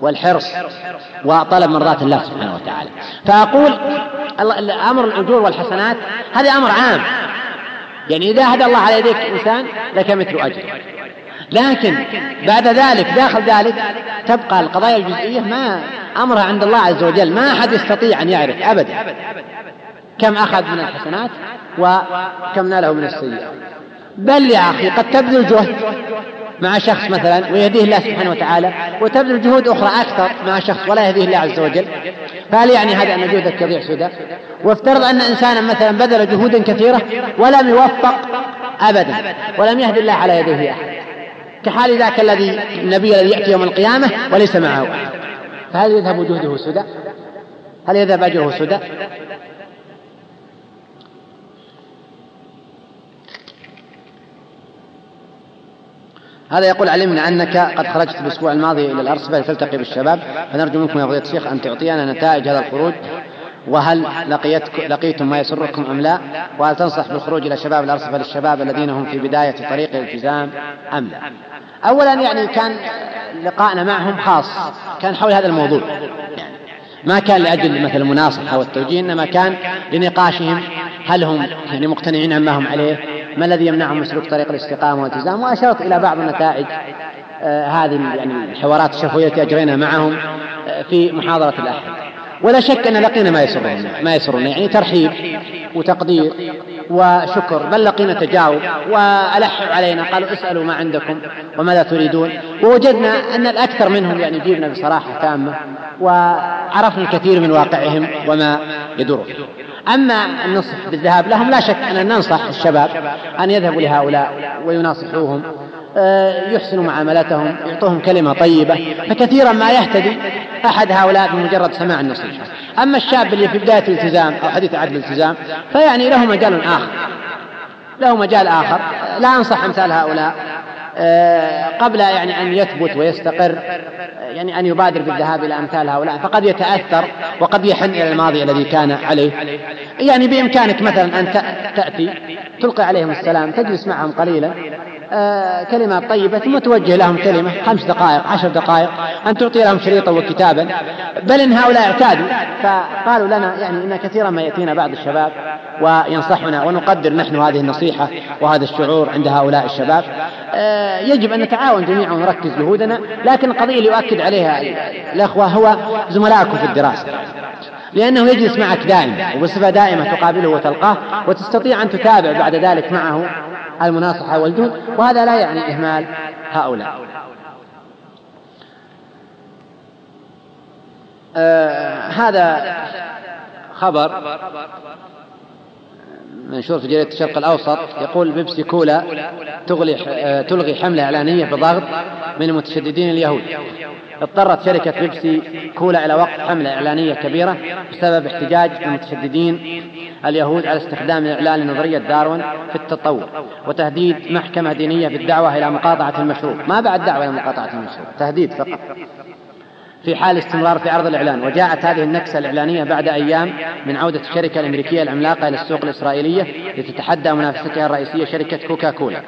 والحرص وطلب مرضات الله سبحانه وتعالى. فأقول أمر الأجور والحسنات هذا أمر عام. يعني إذا هدى الله على يديك إنسان لك مثل أجر لكن بعد ذلك داخل ذلك تبقى القضايا الجزئية ما أمرها عند الله عز وجل ما أحد يستطيع أن يعرف أبدا كم أخذ من الحسنات وكم ناله من السيئات. بل يا أخي قد تبذل جهد مع شخص مثلا ويهديه الله سبحانه وتعالى وتبذل جهود أخرى أكثر مع شخص ولا يهديه الله عز وجل. فهل يعني هذا أن جهدك يضيع سدى وافترض أن إنسانا مثلا بذل جهودا كثيرة ولم يوفق أبدا ولم يهدي الله على يديه أحد. كحال ذاك الذي النبي الذي يأتي يوم القيامة وليس معه أحد. فهل يذهب جهده سدى؟ هل يذهب أجره سدى؟ هذا يقول علمنا أنك قد خرجت الأسبوع الماضي إلى الأرصفة لتلتقي بالشباب. فنرجو منكم يا فضيلة الشيخ أن تعطينا نتائج هذا الخروج. وهل لقيتك لقيتم ما يسركم أم لا؟ وهل تنصح بالخروج إلى شباب الأرصفة للشباب الذين هم في بداية طريق الالتزام أم لا؟ أولا يعني كان لقاءنا معهم خاص كان حول هذا الموضوع. يعني ما كان لأجل مثل المناصحة والتوجيه إنما كان لنقاشهم هل هم يعني مقتنعين عما هم عليه ما الذي يمنعهم من سلوك طريق الاستقامة والالتزام وأشرت إلى بعض النتائج آه هذه يعني الحوارات الشفوية التي أجرينا معهم آه في محاضرة الأحد. ولا شك أن لقينا ما يسرنا ما يسرنا يعني ترحيب وتقدير وشكر بل لقينا تجاوب وألحوا علينا قالوا اسألوا ما عندكم وماذا تريدون. ووجدنا أن الأكثر منهم يعني جيبنا بصراحة تامة وعرفنا الكثير من واقعهم وما يدور أما النصح بالذهاب لهم لا شك أن ننصح الشباب أن يذهبوا لهؤلاء ويناصحوهم آه، يحسنوا معاملتهم يعطوهم كلمة طيبة فكثيرا ما يهتدي أحد هؤلاء بمجرد سماع النصيحة. أما الشاب اللي في بداية الالتزام أو حديث عهد الالتزام فيعني له مجال آخر له مجال آخر. لا أنصح أمثال هؤلاء. قبل يعني أن يثبت ويستقر يعني أن يبادر بالذهاب إلى أمثال هؤلاء فقد يتأثر وقد يحن إلى الماضي الذي كان عليه. يعني بإمكانك مثلا أن تأتي تلقي عليهم السلام تجلس معهم قليلا آه كلمات طيبة ثم توجه لهم كلمة خمس دقائق عشر دقائق أن تعطي لهم شريطا وكتابا. بل إن هؤلاء اعتادوا فقالوا لنا يعني إن كثيرا ما يأتينا بعض الشباب وينصحنا ونقدر نحن هذه النصيحة وهذا الشعور عند هؤلاء الشباب. آه يجب أن نتعاون جميعا ونركز جهودنا لكن القضية اللي يؤكد عليها الأخوة هو زملائكم في الدراسة. لأنه يجلس معك دائما وبصفة دائمة تقابله وتلقاه وتستطيع أن تتابع بعد ذلك معه المناصحة والجهد وهذا لا يعني إهمال هؤلاء. آه هذا خبر منشور في جريدة الشرق الأوسط يقول بيبسي كولا تغلي آه، تلغي حملة إعلانية بضغط من المتشددين اليهود. اضطرت شركة بيبسي كولا إلى وقف حملة إعلانية كبيرة بسبب احتجاج المتشددين اليهود على استخدام الإعلان لنظرية داروين في التطور وتهديد محكمة دينية بالدعوة إلى مقاطعة المشروع. ما بعد دعوة إلى مقاطعة المشروع تهديد فقط. في حال استمرار في عرض الإعلان. وجاءت هذه النكسة الإعلانية بعد أيام من عودة الشركة الأمريكية العملاقة إلى السوق الإسرائيلية لتتحدى منافستها الرئيسية شركة كوكا كولا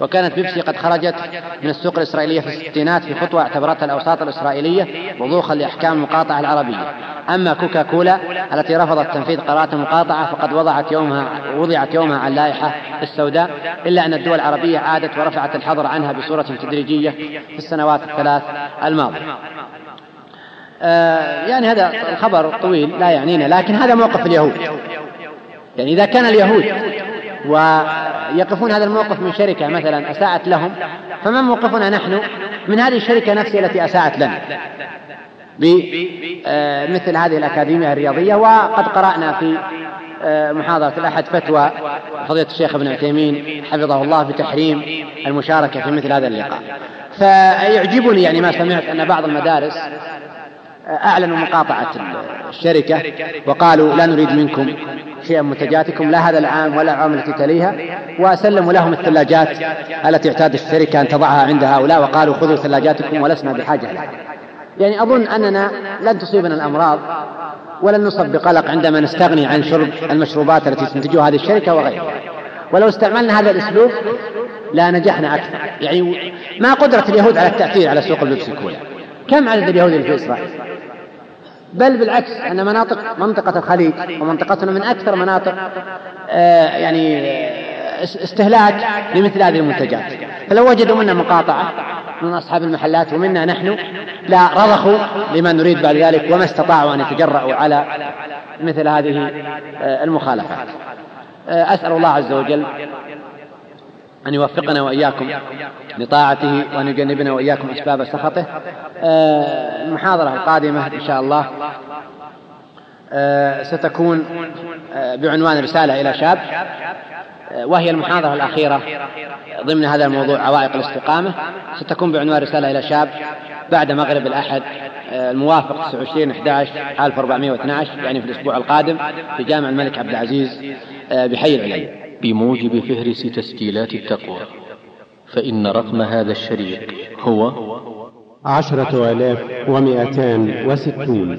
وكانت بيبسي قد خرجت من السوق الإسرائيلية في الستينات في خطوة اعتبرتها الأوساط الإسرائيلية وضوخا لأحكام المقاطعة العربية. أما كوكا كولا التي رفضت تنفيذ قرارات المقاطعة فقد وضعت يومها وضعت يومها على اللائحة السوداء إلا أن الدول العربية عادت ورفعت الحظر عنها بصورة تدريجية في السنوات الثلاث الماضية. يعني هذا الخبر طويل لا يعنينا لكن هذا موقف اليهود. يعني إذا كان اليهود ويقفون هذا الموقف من شركة مثلا أساءت لهم فما موقفنا نحن؟ من هذه الشركة نفسها التي أساءت لنا. بمثل هذه الأكاديمية الرياضية وقد قرأنا في آه، محاضرة الأحد فتوى فضيلة الشيخ ابن عثيمين حفظه الله بتحريم المشاركة في مثل هذا اللقاء. فيعجبني يعني ما سمعت أن بعض المدارس أعلنوا مقاطعة الشركة وقالوا لا نريد منكم شيئا منتجاتكم لا هذا العام ولا العام التي تليها وسلموا لهم الثلاجات التي اعتاد الشركة أن تضعها عند هؤلاء وقالوا خذوا ثلاجاتكم ولسنا بحاجة لها. يعني أظن أننا لن تصيبنا الأمراض ولن نصب بقلق عندما نستغني عن شرب المشروبات التي تنتجها هذه الشركة وغيرها. ولو استعملنا هذا الأسلوب لا نجحنا أكثر. يعني ما قدرة اليهود على التأثير على سوق اللبس الكولا كم عدد اليهود في إسرائيل؟ بل بالعكس أن مناطق منطقة الخليج ومنطقتنا من أكثر مناطق آه، يعني آه، استهلاك لمثل هذه المنتجات. فلو وجدوا منا مقاطعة من أصحاب المحلات ومنا نحن لا رضخوا لما نريد بعد ذلك وما استطاعوا أن يتجرأوا على مثل هذه آه، المخالفات. أسأل الله عز وجل أن يوفقنا وإياكم لطاعته وأن يجنبنا وإياكم أسباب سخطه. آه، المحاضرة القادمة إن شاء الله آه، ستكون آه، بعنوان رسالة إلى شاب وهي المحاضرة الأخيرة ضمن هذا الموضوع عوائق الاستقامة. ستكون بعنوان رسالة إلى شاب بعد مغرب الأحد الموافق 29 11 1412 يعني في الأسبوع القادم في جامع الملك عبد العزيز بحي العلي بموجب فهرس تسجيلات التقوى فإن رقم هذا الشريط هو عشرة آلاف ومئتان وستون.